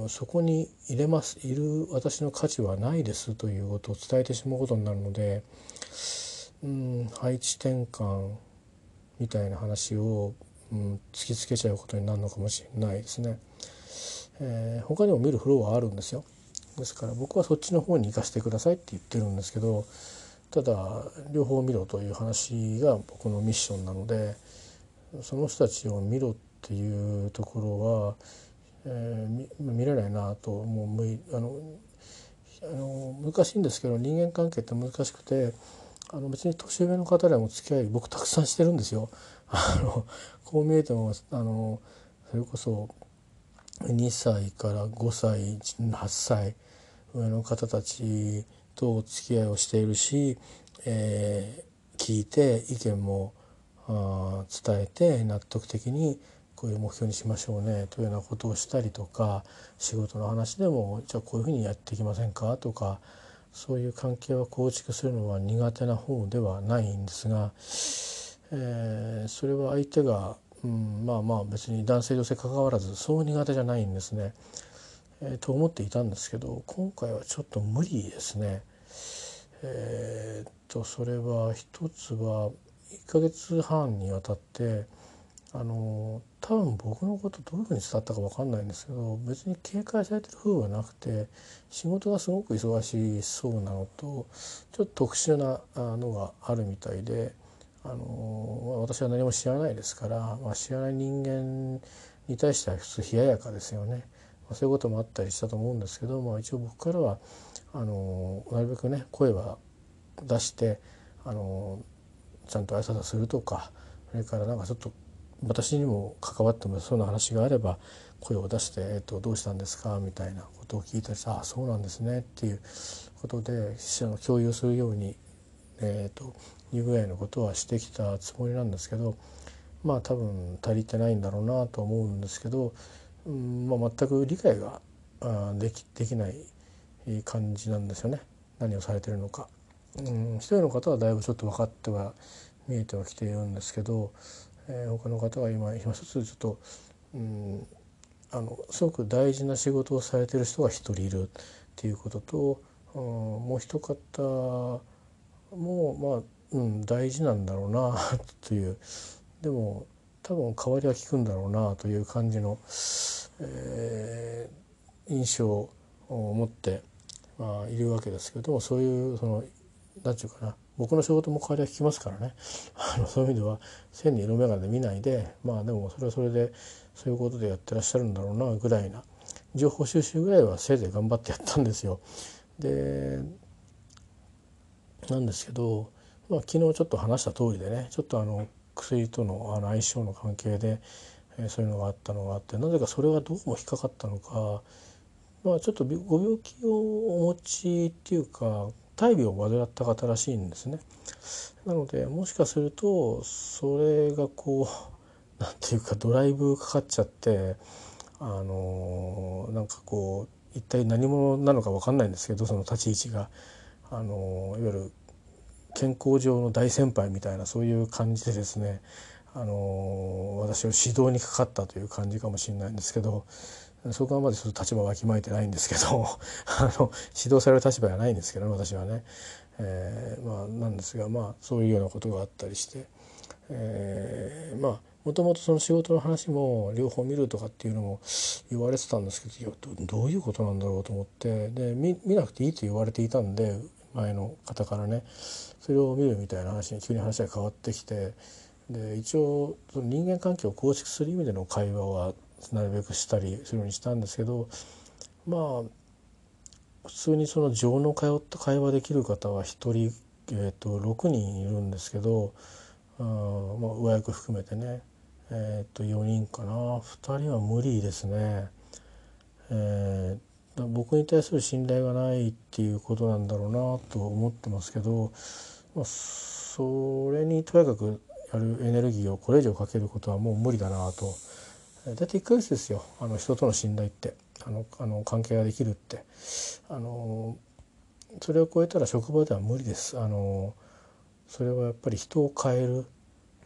そこに入れますいる私の価値はないですということを伝えてしまうことになるので、うん、配置転換みたいな話を、うん、突きつけちゃうことになるのかもしれないですね。えー、他にも見るフローはあるんですよ。ですから僕はそっちの方に行かせてくださいって言ってるんですけどただ両方見ろという話が僕のミッションなのでその人たちを見ろっていうところは、えー、見れないなともうあのあの難しいんですけど人間関係って難しくてあの別に年上の方でも付き合い僕たくさんしてるんですよ。あのこう見えてもあのそれこそ2歳から5歳8歳上の方たちとお付き合いをしているし、えー、聞いて意見もあ伝えて納得的にこういう目標にしましょうねというようなことをしたりとか仕事の話でもじゃあこういうふうにやっていきませんか？とかそういう関係を構築するのは苦手な方ではないんですが、えー、それは相手が、うん、まあまあ別に男性女性関わらずそう苦手じゃないんですね。えー、と思っていたんですけど今回はちょっと無理ですね。えー、っとそれは一つは1ヶ月半にわたってあの多分僕のことどういうふうに伝わったか分かんないんですけど別に警戒されてる風はなくて仕事がすごく忙しそうなのとちょっと特殊なのがあるみたいであの私は何も知らないですから、まあ、知らない人間に対しては普通冷ややかですよね。まあ、そういうこともあったりしたと思うんですけど、まあ、一応僕からはあのなるべくね声は出してあのちゃんと挨拶するとかそれからなんかちょっと私にも関わってもそうな話があれば声を出して「えー、とどうしたんですか?」みたいなことを聞いたりして「ああそうなんですね」っていうことで共有するように、えーと、いうぐらいのことはしてきたつもりなんですけどまあ多分足りてないんだろうなと思うんですけど、うんまあ、全く理解ができできない感じなんですよね何をされてるのか。うん、一人の方はだいぶちょっと分かっては見えてはきているんですけど、えー、他の方は今今一つちょっと、うん、あのすごく大事な仕事をされてる人が一人いるっていうことと、うん、もう一方もまあ、うん、大事なんだろうなという。でも多分代わりは効くんだろうなという感じの、えー、印象を持って、まあ、いるわけですけどもそういうその何て言うかな僕の仕事も代わりは効きますからね あのそういう意味では線に色眼鏡で見ないでまあでもそれはそれでそういうことでやってらっしゃるんだろうなぐらいな情報収集ぐらいはせいぜい頑張ってやったんですよ。でなんですけど、まあ、昨日ちょっと話した通りでねちょっとあの薬とのあの相性の関係で、えー、そういうのがあったのがあってなぜかそれがどうも引っかかったのか、まあ、ちょっとご病気をお持ちっていうか大病を患った方らしいんですね。なのでもしかするとそれがこう なんていうかドライブかかっちゃってあのなんかこう一体何者なのか分かんないんですけどその立ち位置があのいわゆる健康上の大先輩みたいなそういう感じでですねあの私を指導にかかったという感じかもしれないんですけどそこはまでちょっと立場わきまえてないんですけど あの指導される立場はないんですけど、私はね、えー、まあなんですがまあそういうようなことがあったりして、えー、まあもともとその仕事の話も両方見るとかっていうのも言われてたんですけどどういうことなんだろうと思ってで見なくていいと言われていたんで前の方からねそれを見るみたいな話に急に話が変わってきてで一応その人間関係を構築する意味での会話はなるべくしたりするようにしたんですけどまあ普通にその情の通った会話できる方は1人、えーと、6人いるんですけどあ、まあ、上役含めてね、えー、と4人かな2人は無理ですね。えー、僕に対する信頼がないっていうことなんだろうなと思ってますけど、まあ、それにとやかくやるエネルギーをこれ以上かけることはもう無理だなと。大体1ヶ月ですよ。あの人との信頼って。あのあの関係ができるって。あのそれを超えたら職場では無理です。あのそれはやっぱり人を変える、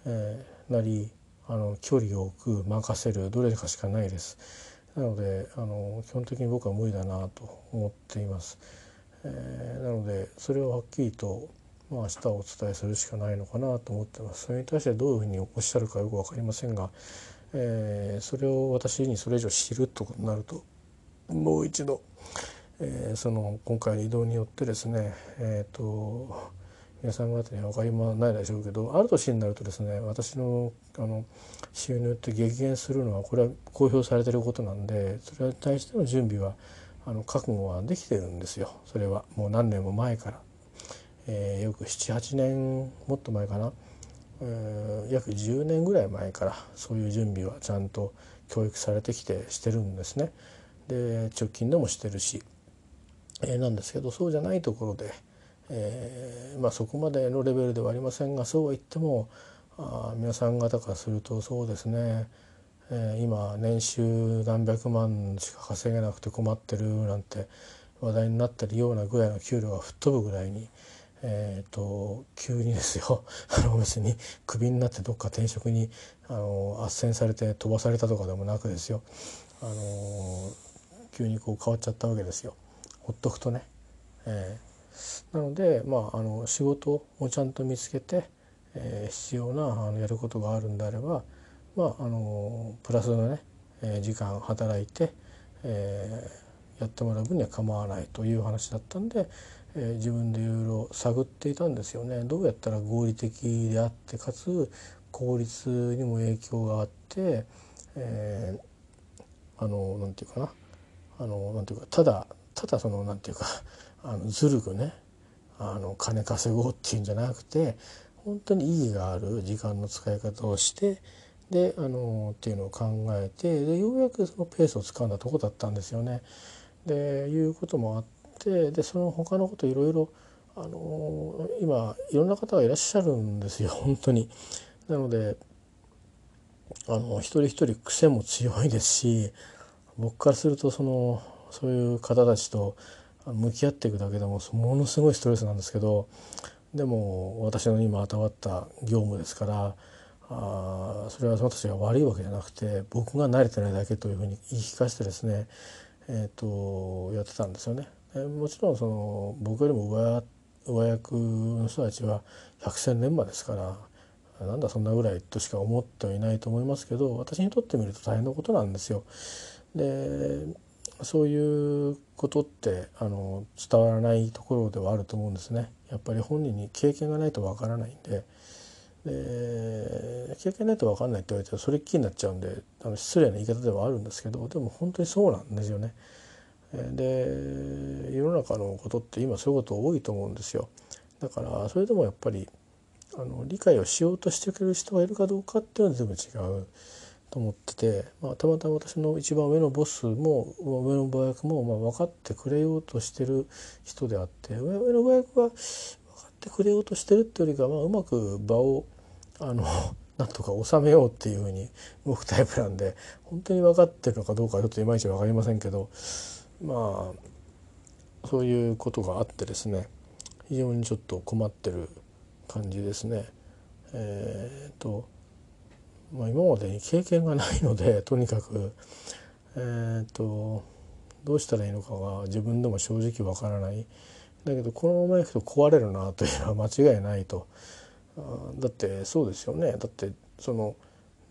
えー、なりあの距離を置く任せるどれかしかないです。なのであの基本的に僕は無理だなと思っています、えー、なのでそれをはっきりとまあ、明日お伝えするしかないのかなと思ってます。それに対してどういうふうにおっしゃるかよく分かりませんがえー、それを私にそれ以上知るとなるともう一度、えー、その今回の移動によってですねえ、ー、と皆さん方にはお分かりもないでしょうけどある年になるとですね私のあの収入って激減するのはこれは公表されてることなんでそれに対しての準備はあの覚悟はできてるんですよ。それはもう何年も前から、えー、よく78年もっと前かな。約10年ぐらい前からそういう準備はちゃんと教育されてきてしてるんですね。で直近でもしてるし、えー、なんですけどそうじゃないところで、えー、まあ、そこまでのレベルではありませんがそうは言ってもあ皆さん方からするとそうですね、えー、今年収何百万しか稼げなくて困ってるなんて話題になってるようなぐらいの給料が吹っ飛ぶぐらいに。えーと、急にですよ あの別にクビになってどっか転職にあの斡旋されて飛ばされたとかでもなくですよあの急にこう変わっちゃったわけですよほっとくとね。えー、なので、まあ、あの仕事をちゃんと見つけて、えー、必要なあのやることがあるんであれば、まあ、あのプラスのね、えー、時間働いて、えー、やってもらう分には構わないという話だったんで、え、自分でいろいろ探っていたんですよねどうやったら合理的であってかつ効率にも影響があって、えー、あのなんていうかなあのなんていうかただただそのなんていうか あのずるくねあの金稼ごうっていうんじゃなくて本当に意義がある時間の使い方をしてであのっていうのを考えてでようやくそのペースをつかんだとこだったんですよね。でいうこともあってでその他のこといろいろあの今いろんな方がいらっしゃるんですよ本当に。なのであの一人一人癖も強いですし僕からするとそのそういう方たちと向き合っていくだけでもものすごいストレスなんですけどでも私の今与わった業務ですからあそれはその人たちが悪いわけじゃなくて僕が慣れてないだけというふうに言い聞かせてですね、えーとやってたんですよね。もちろんその僕よりも上上役の人たちは百戦錬磨ですからなんだそんなぐらいとしか思ってはいないと思いますけど私にとってみると大変なことなんですよ。でそういうことってあの伝わらないところではあると思うんですね。やっぱり本人に経験がないとわからないんでで経験ないと分かんないって言われたらそれっきりになっちゃうんであの失礼な言い方ではあるんですけどでも本当にそうなんですよね。で世の中のことって今そういうこと多いと思うんですよ。だからそれでもやっぱりあの理解をしようとしてくれる人がいるかどうかっていうのは全部違うと思ってて、まあ、たまたま私の一番上のボスも上の部役もまあ分かってくれようとしてる人であって上の部役は分かってくれようとしてるっていうよりか、まあ、うまく場をあの なんとか収めようっていうふうに動くタイプなんで本当に分かってるのかどうかちょっといまいち分かりませんけどまあそういうことがあってですね非常にちょっと困ってる感じですね。えーとまあ、今までに経験がないのでとにかく、えーと、どうしたらいいのかが自分でも正直わからない。だけどこのままいくと壊れるなというのは間違いないと。あだってそうですよね。だってその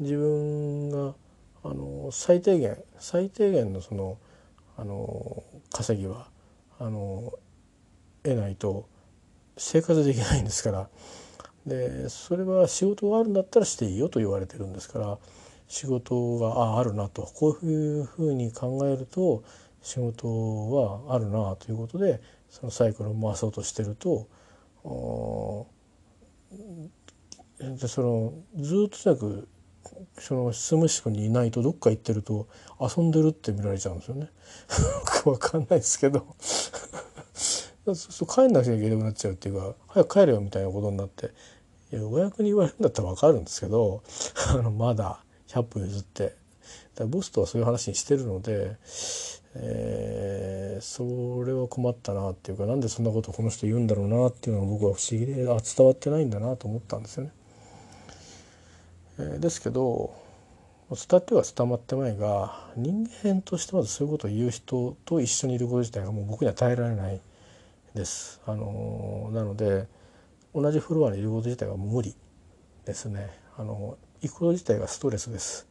自分があの最低限最低限のそのあの稼ぎはあの得ないと生活できないんですから。でそれは仕事があるんだったらしていいよと言われてるんですから仕事がああるなと。こういうふうに考えると仕事はあるなということでそのサイクルを回そうとしてるとでそのずっととにかくその執務室にいないとどっか行ってると遊んでるって見られちゃうんですよね。わかんないですけど そうすると帰んなくちゃいけなくなっちゃうっていうか早く帰れよみたいなことになっていや上役に言われるんだったら分かるんですけど あのまだ100分譲ってだボスとはそういう話にしてるので、えー、それは困ったなっていうかなんでそんなことこの人言うんだろうなっていうのが僕は不思議であ伝わってないんだなと思ったんですよね。えー、ですけど伝っては伝わってないが人間としてまずそういうことを言う人と一緒にいること自体がもう僕には耐えられない。です。あのなので同じフロアにいること自体は無理ですね。あの行くこと自体がストレスです。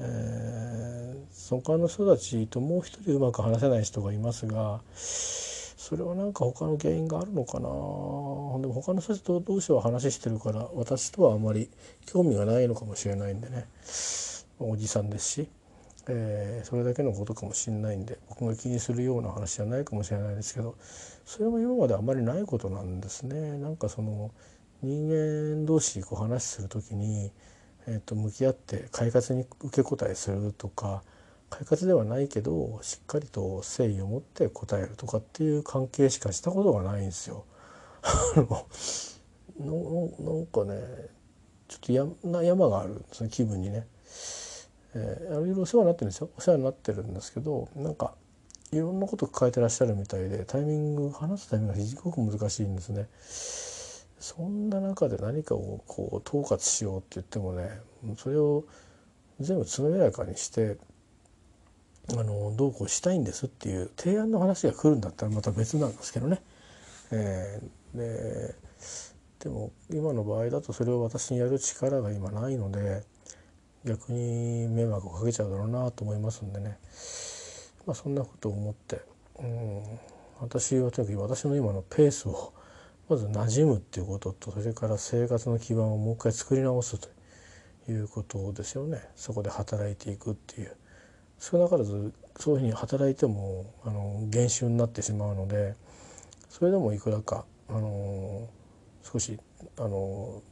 えー、その他の人たちともう一人うまく話せない人がいますがそれは何か他の原因があるのかな。でも他の人と同士は話してるから私とはあまり興味がないのかもしれないんでね。おじさんですし。えー、それだけのことかもしれないんで僕が気にするような話じゃないかもしれないですけどそれも今まであまりないことなんですね。なんかその人間同士こう話する時に、えー、と向き合って快活に受け答えするとか快活ではないけどしっかりと誠意を持って答えるとかっていう関係しかしたことがないんですよ。のなんかねちょっと山山があるんですね気分にね。えー、いろいろお世話になってるんですよお世話になってるんですけどなんかいろんなこと抱えてらっしゃるみたいでタイミング話すタイミングが非常に難しいんですね。そんな中で何かをこう統括しようって言ってもねそれを全部つのめらかにしてあのどうこうしたいんですっていう提案の話が来るんだったらまた別なんですけどね。えー、ででも今の場合だとそれを私にやる力が今ないので逆に迷惑をかけちゃうだろうなと思いますんでね、まあ、そんなことを思って、うん、私はとにかく私の今のペースをまず馴染むっていうこととそれから生活の基盤をもう一回作り直すということですよね。そこで働いていくっていう。少なからずそういうふうに働いてもあの減収になってしまうのでそれでもいくらかあの少しあの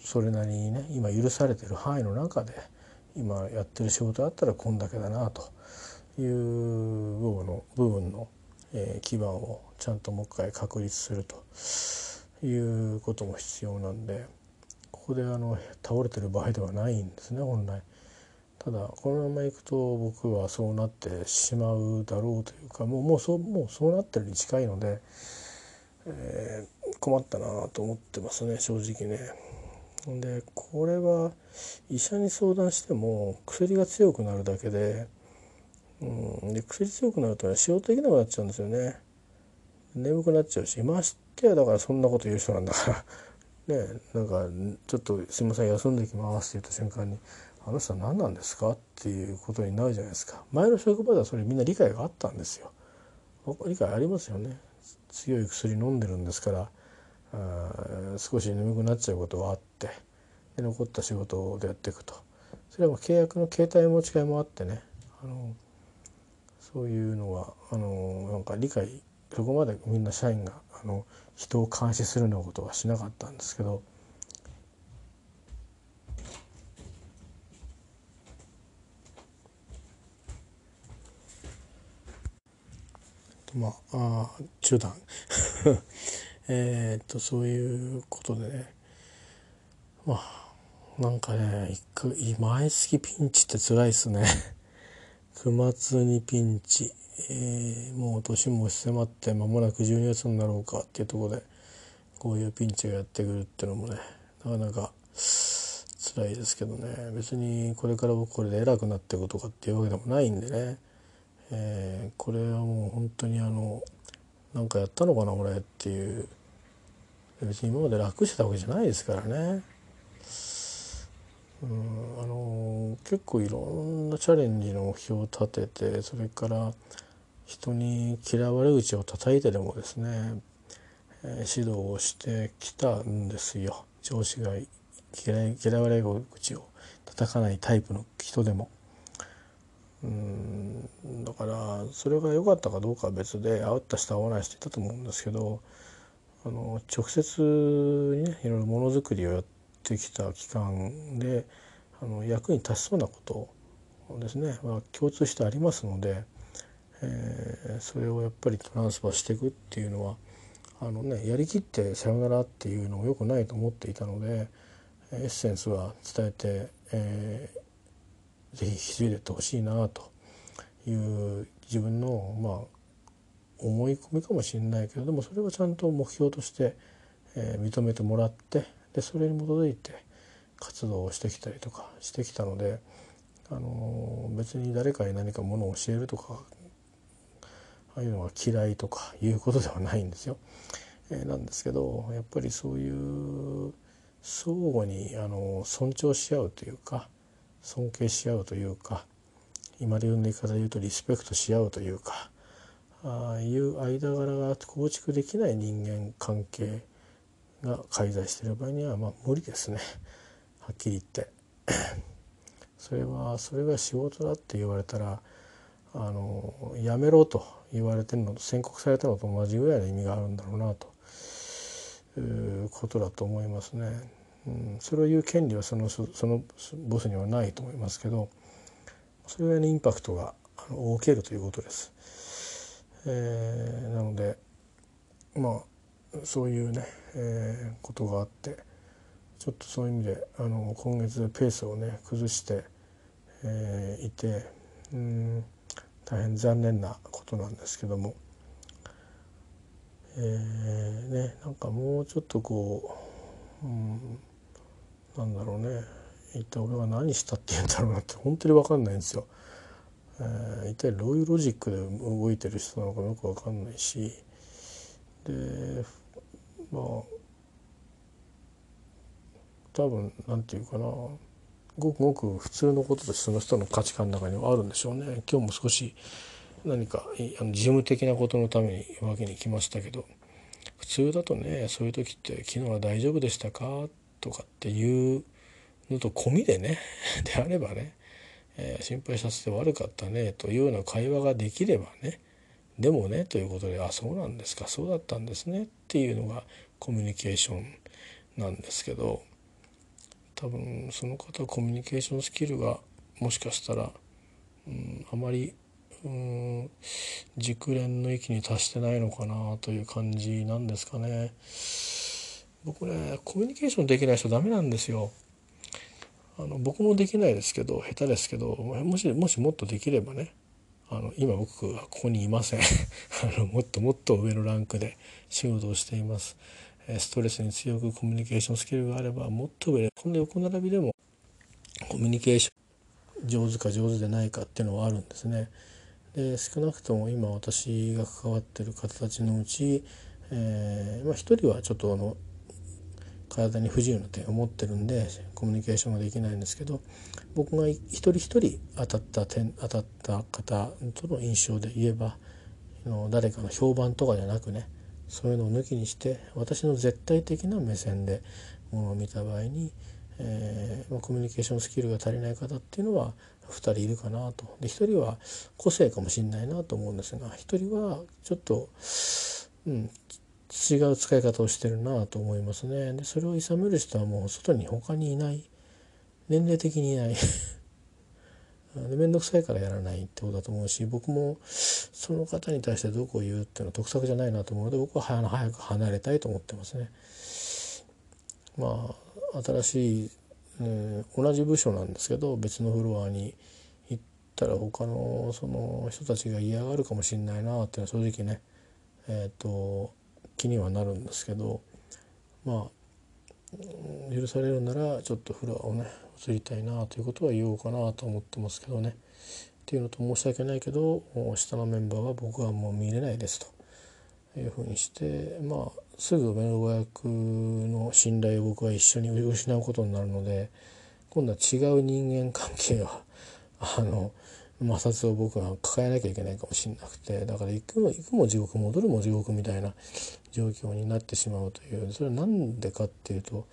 それなりにね今許されてる範囲の中で今やってる仕事だったらこんだけだなという部分の部分の、えー、基盤をちゃんともう一回確立するということも必要なんでここであの倒れてる場合ではないんですね本来。ただこのままいくと僕はそうなってしまうだろうというかもうもうそうもうそうなってるに近いので、えー、困ったなと思ってますね正直ね。でこれは医者に相談しても薬が強くなるだけで,、うん、で薬強くなるとね仕事できなくなっちゃうんですよね眠くなっちゃうしましてやだからそんなこと言う人なんだからねなんかちょっとすいません休んできますって言った瞬間にあの人は何なんですか？っていうことになるじゃないですか。前の職場ではそれみんな理解があったんですよ。理解ありますよね。強い薬飲んでるんですからあ少し眠くなっちゃうことはあってで残った仕事でやっていくと。それは契約の形態持ち替えもあってね。あのそういうのはあのなんか理解そこまでみんな社員があの人を監視するようなことはしなかったんですけどまああ中断。えっとそういうことでね。まあなんかね毎月ピンチって辛いっすね。9月にピンチ、えー、もう年も迫って間もなく12月になろうかっていうところでこういうピンチがやってくるっていうのもねなかなか辛いですけどね。別にこれから僕これで偉くなっていくとかっていうわけでもないんでね。えー、これはもう本当にあのなんかやったのかな俺っていう別に今まで楽してたわけじゃないですからね。うんあの結構いろんなチャレンジの目標を立ててそれから人に嫌われ口を叩いてでもですね、えー、指導をしてきたんですよ上司が嫌い嫌われ口を叩かないタイプの人でも。うんだからそれが良かったかどうかは別で会った人会わない人いたと思うんですけどあの直接にねいろいろものづくりをやってきた期間であの役に立ちそうなことですね、ま、共通してありますので、えー、それをやっぱりトランスファーしていくっていうのはあの、ね、やりきってさよならっていうのもよくないと思っていたのでエッセンスは伝えて、えー、ぜひ引き継いでってほしいなという自分のまあ思い込みかもしれないけどでもそれはちゃんと目標として、えー、認めてもらってでそれに基づいて活動をしてきたりとかしてきたので、あのー、別に誰かに何かものを教えるとかああいうのが嫌いとかいうことではないんですよ。えー、なんですけどやっぱりそういう相互にあの尊重し合うというか尊敬し合うというか今流の言い方で言うとリスペクトし合うというかああいう間柄が構築できない人間関係が介在している場合にはまあ無理ですねはっきり言って それはそれが仕事だって言われたらあのやめろと言われてるのと宣告されたのと同じぐらいの意味があるんだろうなということだと思いますね。うん、それを言う権利はそのそのボスにはないと思いますけどそれぐらいのインパクトが大きいということです。えー、なのでまあそういうね、えー、ことがあってちょっとそういう意味であの今月ペースをね崩して、えー、いてうん大変残念なことなんですけども、えー、ねなんかもうちょっとこう、うんなんだろうね。一体俺が何したって言うんだろうなって本当に分かんないんですよ。えー、一体どういうロジックで動いてる人なのかよく分かんないし。でまあ多分なんていうかな。ごくごく普通のこととしてその人の価値観の中にはあるんでしょうね。今日も少し何かあの事務的なことのためにわけに来ましたけど。普通だとねそういう時って「昨日は大丈夫でしたか?」とかっていうのと込みでね であればね、えー、心配させて悪かったねというような会話ができればねでもねということで「あそうなんですかそうだったんですね」っていうのがコミュニケーションなんですけど多分その方コミュニケーションスキルがもしかしたら、うん、あまりうん熟練の域に達してないのかなという感じなんですかね。僕ねコミュニケーションできない人ダメなんですよ。あの僕もできないですけど下手ですけどもしもしもっとできればねあの今僕はここにいません。あのもっともっと上のランクで仕事をしています。ストレスに強くコミュニケーションスキルがあればもっと上でこんな横並びでもコミュニケーション上手か上手でないかっていうのはあるんですね。で少なくとも今私が関わってる方たちのうち、えーまあ、一人はちょっとあの体に不自由な点を持ってるんでコミュニケーションができないんですけど僕が一人一人当たった点当たった方との印象で言えば誰かの評判とかじゃなくねそういうのを抜きにして私の絶対的な目線でものを見た場合に、えー、コミュニケーションスキルが足りない方っていうのは2人いるかなと。で1人は個性かもしれないなと思うんですが1人はちょっと、うん、違う使い方をしてるなと思いますね。でそれを諌める人はもう外に他にいない。年齢的にいない。で面倒くさいからやらないってことだと思うし僕もその方に対してどこを言うっていうのは得策じゃないなと思うので僕は早く離れたいと思ってますね。まあ新しい、えー、同じ部署なんですけど別のフロアに行ったら他のその人たちが嫌がるかもしれないなっていうのは正直ねえっ、ー、と気にはなるんですけどまあ許されるならちょっとフロアをね移りたいなということは言おうかなと思ってますけどね。っていうのと申し訳ないけど下のメンバーは僕はもう見れないですというふうにしてまあすぐ目の親役の信頼を僕は一緒に失うことになるので今度は違う人間関係はあの摩擦を僕が抱えなきゃいけないかもしれなくてだから行くも行くも地獄戻るも地獄みたいな状況になってしまうというそれは何でかっていうと、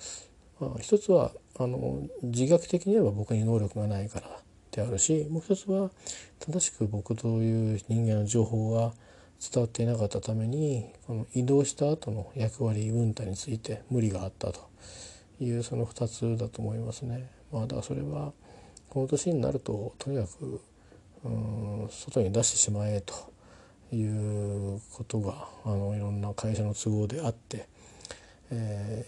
まあ、一つはあの自覚的に言えば僕に能力がないからであるしもう一つは正しく僕という人間の情報が伝わっていなかったためにこの移動した後の役割分担について無理があったというその2つだと思いますね。まあ、だからそれはこの年になるととにかく外に出してしまえということがあのいろんな会社の都合であって、え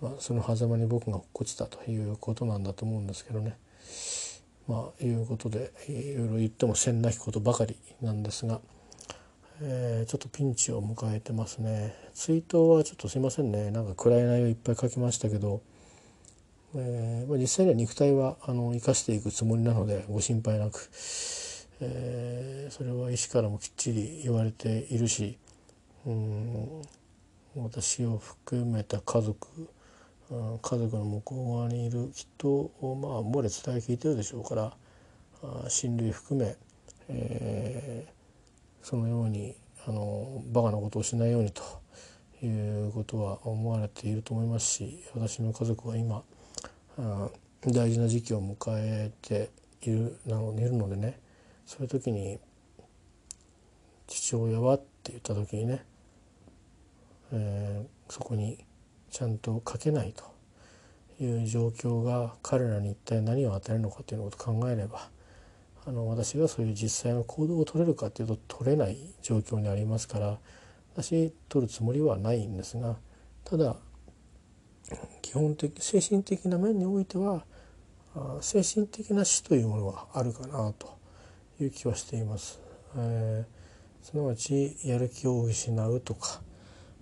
ーまあ、その狭間に僕が落っこちたということなんだと思うんですけどね。まあいうことでいろいろ言ってもせんなきことばかりなんですが、えー、ちょっとピンチを迎えてますねツイートはちょっとすいませんねなんか暗い内容いっぱい書きましたけど、えーまあ、実際には肉体はあの生かしていくつもりなのでご心配なく、えー、それは医師からもきっちり言われているしうん私を含めた家族家族の向こう側にいる人をまあ漏れ伝え聞いてるでしょうから親類含め、えー、そのようにあのバカなことをしないようにということは思われていると思いますし私の家族は今大事な時期を迎えているなのいるのでねそういう時に父親は？って言った時にね、えー、そこにちゃんと書けないという状況が彼らに一体何を与えるのかということを考えればあの私がそういう実際の行動を取れるかというと取れない状況にありますから私取るつもりはないんですがただ基本的精神的な面においては精神的な死というものはあるかなと。いう気はしています。えー、すなわちやる気を失うとか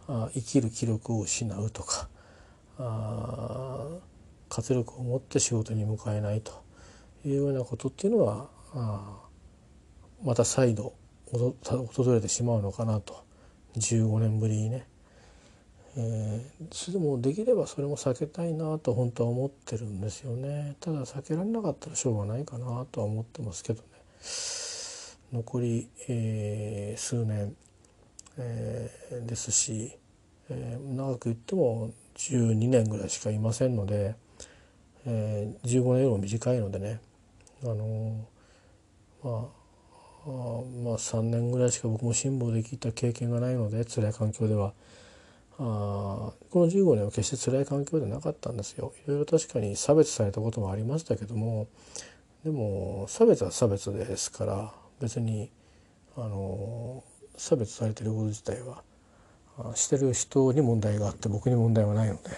あ生きる気力を失うとかあ活力を持って仕事に向かえないというようなことっていうのはあまた再度訪れてしまうのかなと。15年ぶりにね、えー、それでもできればそれも避けたいなと本当は思ってるんですよね。ただ避けられなかったらしょうがないかなとは思ってますけど残り、えー、数年、えー、ですしえー、長く言っても12年ぐらいしかいませんので、えー、15年よりも短いのでね、あの、まあまあ3年ぐらいしか僕も辛抱できた経験がないので辛い環境ではあこの15年は決して辛い環境ではなかったんですよ。いろいろ確かに差別されたこともありましたけどもでも差別は差別ですから別にあの差別されてること自体はしてる人に問題があって僕に問題はないので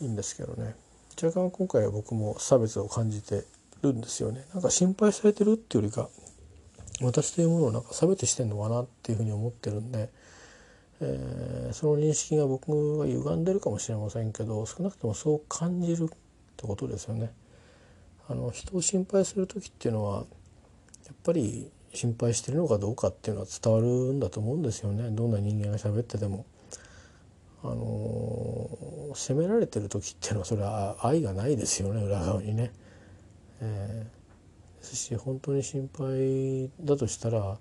いいんですけどね若干今回は僕も差別を感じてるんですよねなんか心配されてるっていうよりか私というものをなんか差別してんのかなっていうふうに思ってるんで、えー、その認識が僕が歪んでるかもしれませんけど少なくともそう感じるってことですよね。あの人を心配する時っていうのはやっぱり心配してるのかどうかっていうのは伝わるんだと思うんですよねどんな人間が喋ってても。あの責められてる時っていうのはそれは愛がないですよね裏側にね。えー、ですし本当に心配だとしたら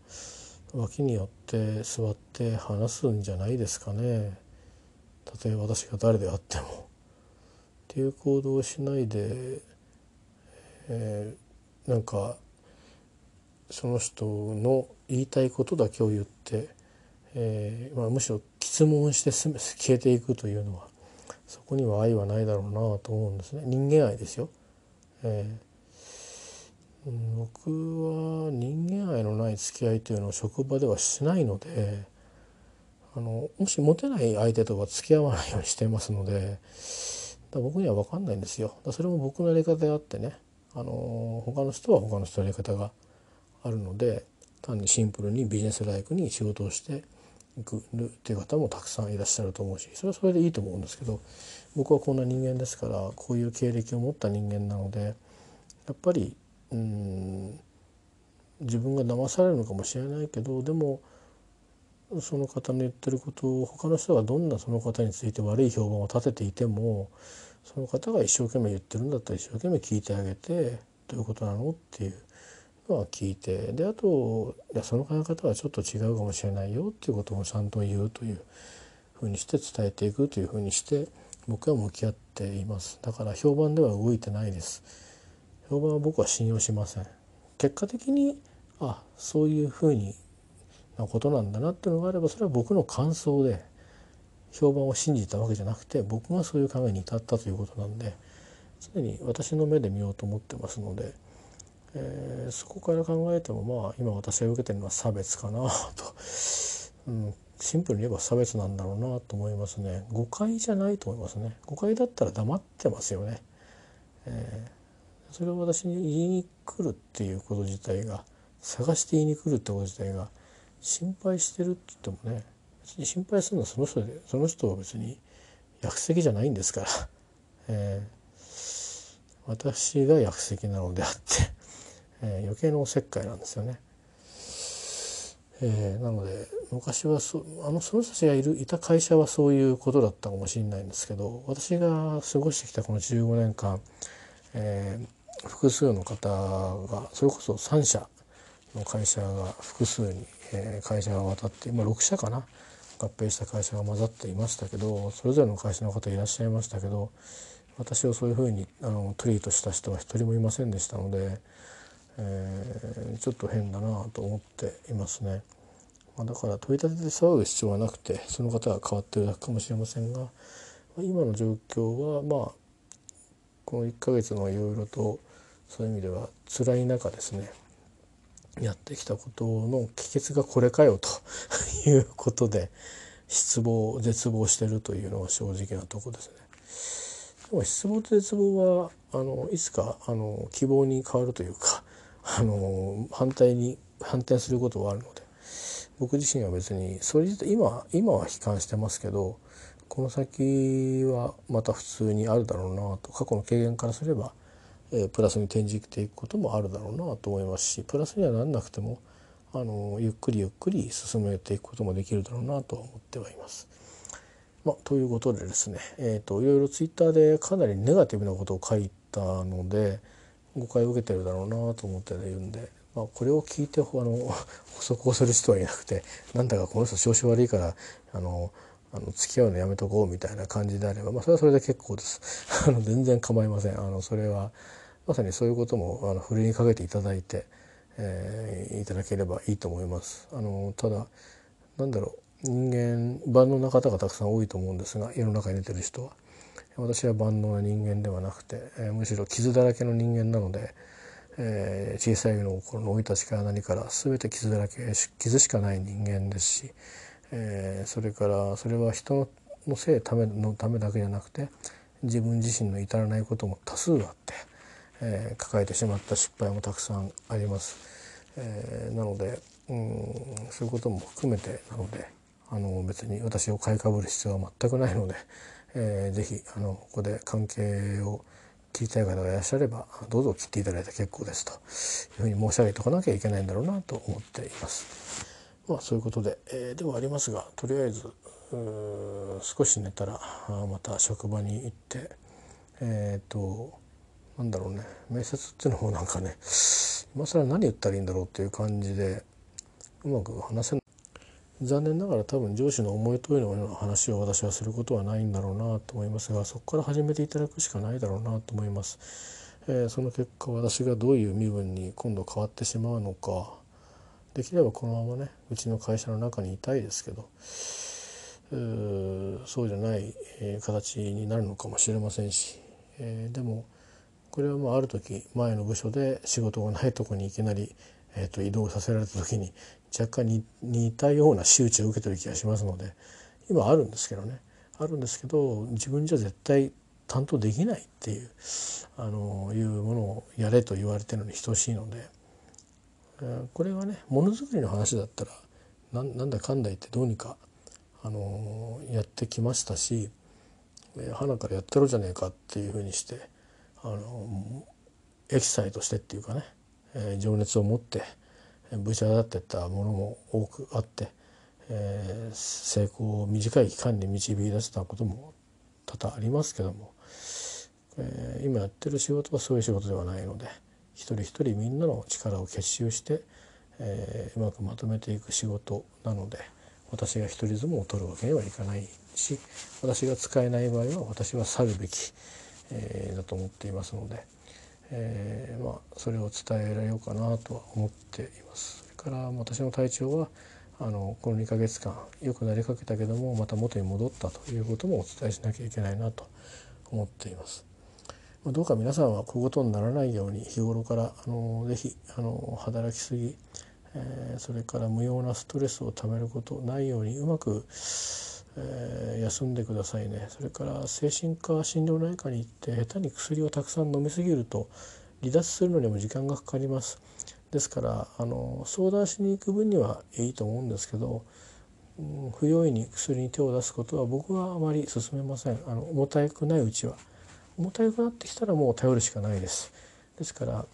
脇に寄って座って話すんじゃないですかねたとえ私が誰であっても。っていう行動をしないで、えー、なんかその人の言いたいことだけを言って、えーまあ、むしろ質問して 消えていくというのはそこには愛はないだろうなと思うんですね人間愛ですよ。えー、僕は人間愛のない付き合いというのを職場ではしないのであのもしモテない相手とは付き合わないようにしてますので僕には分かんないんですよ。それも僕のやり方であってねあの他の人は他の人のやり方があるので単にシンプルにビジネスライクに仕事をしていくっていう方もたくさんいらっしゃると思うしそれはそれでいいと思うんですけど僕はこんな人間ですからこういう経歴を持った人間なのでやっぱりうん自分が騙されるのかもしれないけどでもその方の言ってることを他の人がどんなその方について悪い評判を立てていてもその方が一生懸命言ってるんだったら一生懸命聞いてあげてどういうことなのっていうのは聞いてであといやその考え方はちょっと違うかもしれないよっていうこともちゃんと言うというふうにして伝えていくというふうにして僕は向き合っています。だから評判では動いてないです。評判は僕は信用しません。結果的にあそういうふうになことなんだなっていうのがあればそれは僕の感想で評判を信じたわけじゃなくて僕がそういう考えに至ったということなんで常に私の目で見ようと思ってますので。えー、そこから考えてもまあ今私が受けてるのは差別かなと、うん、シンプルに言えば差別なんだろうなと思いますね。誤解じゃないと思いますね。誤解だったら黙ってますよね、えー、それを私に言いに来るっていうこと自体が探して言いに来るってこと自体が心配してるって言ってもね心配するのはその人でその人は別に薬石じゃないんですから、えー、私が薬石なのであって えー、余計なおせっかいなんですよね。えー、なので昔はそあのその人たちがいるいた会社はそういうことだったかもしれないんですけど私が過ごしてきたこの15年間、えー、複数の方がそれこそ3社の会社が複数に、えー、会社が渡って今6社かな合併した会社が混ざっていましたけどそれぞれの会社の方いらっしゃいましたけど私をそういうふうにあのトリートした人は一人もいませんでしたので。えー、ちょっと変だなと思っていますね。まあ、だから取り立てて騒ぐ必要はなくてその方が変わってるだけかもしれませんが今の状況はまあこの1ヶ月のいろいろとそういう意味では辛い中ですねやってきたことの帰結がこれかよということで失望絶望してるというのが正直なとこですね。でも失望と絶望はあのいつかあの希望に変わるというかあの反対に反転することはあるので僕自身は別にそれ自体今今は悲観してますけどこの先はまた普通にあるだろうなと過去の経験からすれば、え、プラスに転じていくこともあるだろうなと思いますしプラスにはなんなくてもあのゆっくりゆっくり進めていくこともできるだろうなとは思ってはいます。まあ、ということでですね、えーと、といろいろツイッターでかなりネガティブなことを書いたので、誤解を受けてるだろうなと思っているんで、まあ、これを聞いてあの補足をする人はいなくてなんだかこの人調子悪いからあのあの付き合うのやめとこうみたいな感じであれば、まあ、それはそれで結構です。あの全然構いません。あのそれはまさにそういうこともあのふるいにかけていただいて、えー、いただければいいと思います。あのただなんだろう人間万能な方がたくさん多いと思うんですが世の中に出てる人は。私は万能な人間ではなくて、えー、むしろ傷だらけの人間なので、えー、小さいの頃の生い立ちから何から全て傷だらけ傷しかない人間ですし、えー、それからそれは人のせいためのためだけじゃなくて自分自身の至らないことも多数あって、えー、抱えてしまった失敗もたくさんあります。えー、なのでうんそういうことも含めてなのであの別に私を買いかぶる必要は全くないので。えー、ぜひあのここで関係を切りたい方がいらっしゃればどうぞ切っていただいて結構ですというふうに申し上げておかなきゃいけないんだろうなと思っています。まあそういうことで、えー、ではありますがとりあえず少し寝たらまた職場に行ってえっ、ー、となんだろうね面接っていうのもなんかね今更何言ったらいいんだろうっていう感じでうまく話せない残念ながら多分上司の思い通りのような話を私はすることはないんだろうなと思いますがそこから始めていただくしかないだろうなと思います。えー、その結果私がどういう身分に今度変わってしまうのかできればこのままねうちの会社の中にいたいですけどうそうじゃない、形になるのかもしれませんし、えー、でもこれはまあある時前の部署で仕事がないとこにいきなり、えー、と移動させられた時に若干に似たような仕打ちを受けてる気がしますので今あるんですけどね。あるんですけど自分じゃ絶対担当できないっていうあのいうものをやれと言われてるのに等しいのでこれはねものづくりの話だったらなんだかんだ言ってどうにかあのやってきましたし花からやってろじゃねえかっていうふうにしてあのエキサイトしてっていうかね、えー、情熱を持ってぶち当たってったものも多くあって、えー、成功を短い期間に導き出せたことも多々ありますけどもえー、今やってる仕事はそういう仕事ではないので一人一人みんなの力を結集して、えー、うまくまとめていく仕事なので私が一人相撲を取るわけにはいかないし私が使えない場合は私は去るべき、えー、だと思っていますので、えー、まあ、それを伝えられようかなとは思っています。それから私の体調はあのこの2ヶ月間良くなりかけたけどもまた元に戻ったということもお伝えしなきゃいけないなと思っています。どうか皆さんは小言にならないように日頃からあのぜひあの働きすぎ、えー、それから無用なストレスをためることないようにうまく、えー、休んでくださいね。それから精神科診療内科に行って下手に薬をたくさん飲みすぎると離脱するのにも時間がかかります。ですからあの相談しに行く分にはいいと思うんですけど、うん、不用意に薬に手を出すことは僕はあまり勧めません。あの重たくないうちは。重たくなってきたらもう頼るしかないです。ですから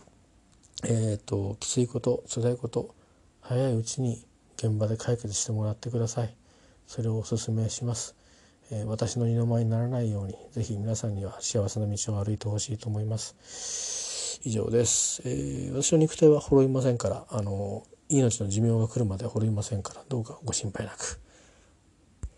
えーと、きついこと辛いこと早いうちに現場で解決してもらってください。それをお勧めします、えー、私の二の舞にならないようにぜひ皆さんには幸せな道を歩いてほしいと思います。以上です、えー、私の肉体は滅びませんからあの命の寿命が来るまで滅びませんからどうかご心配なく。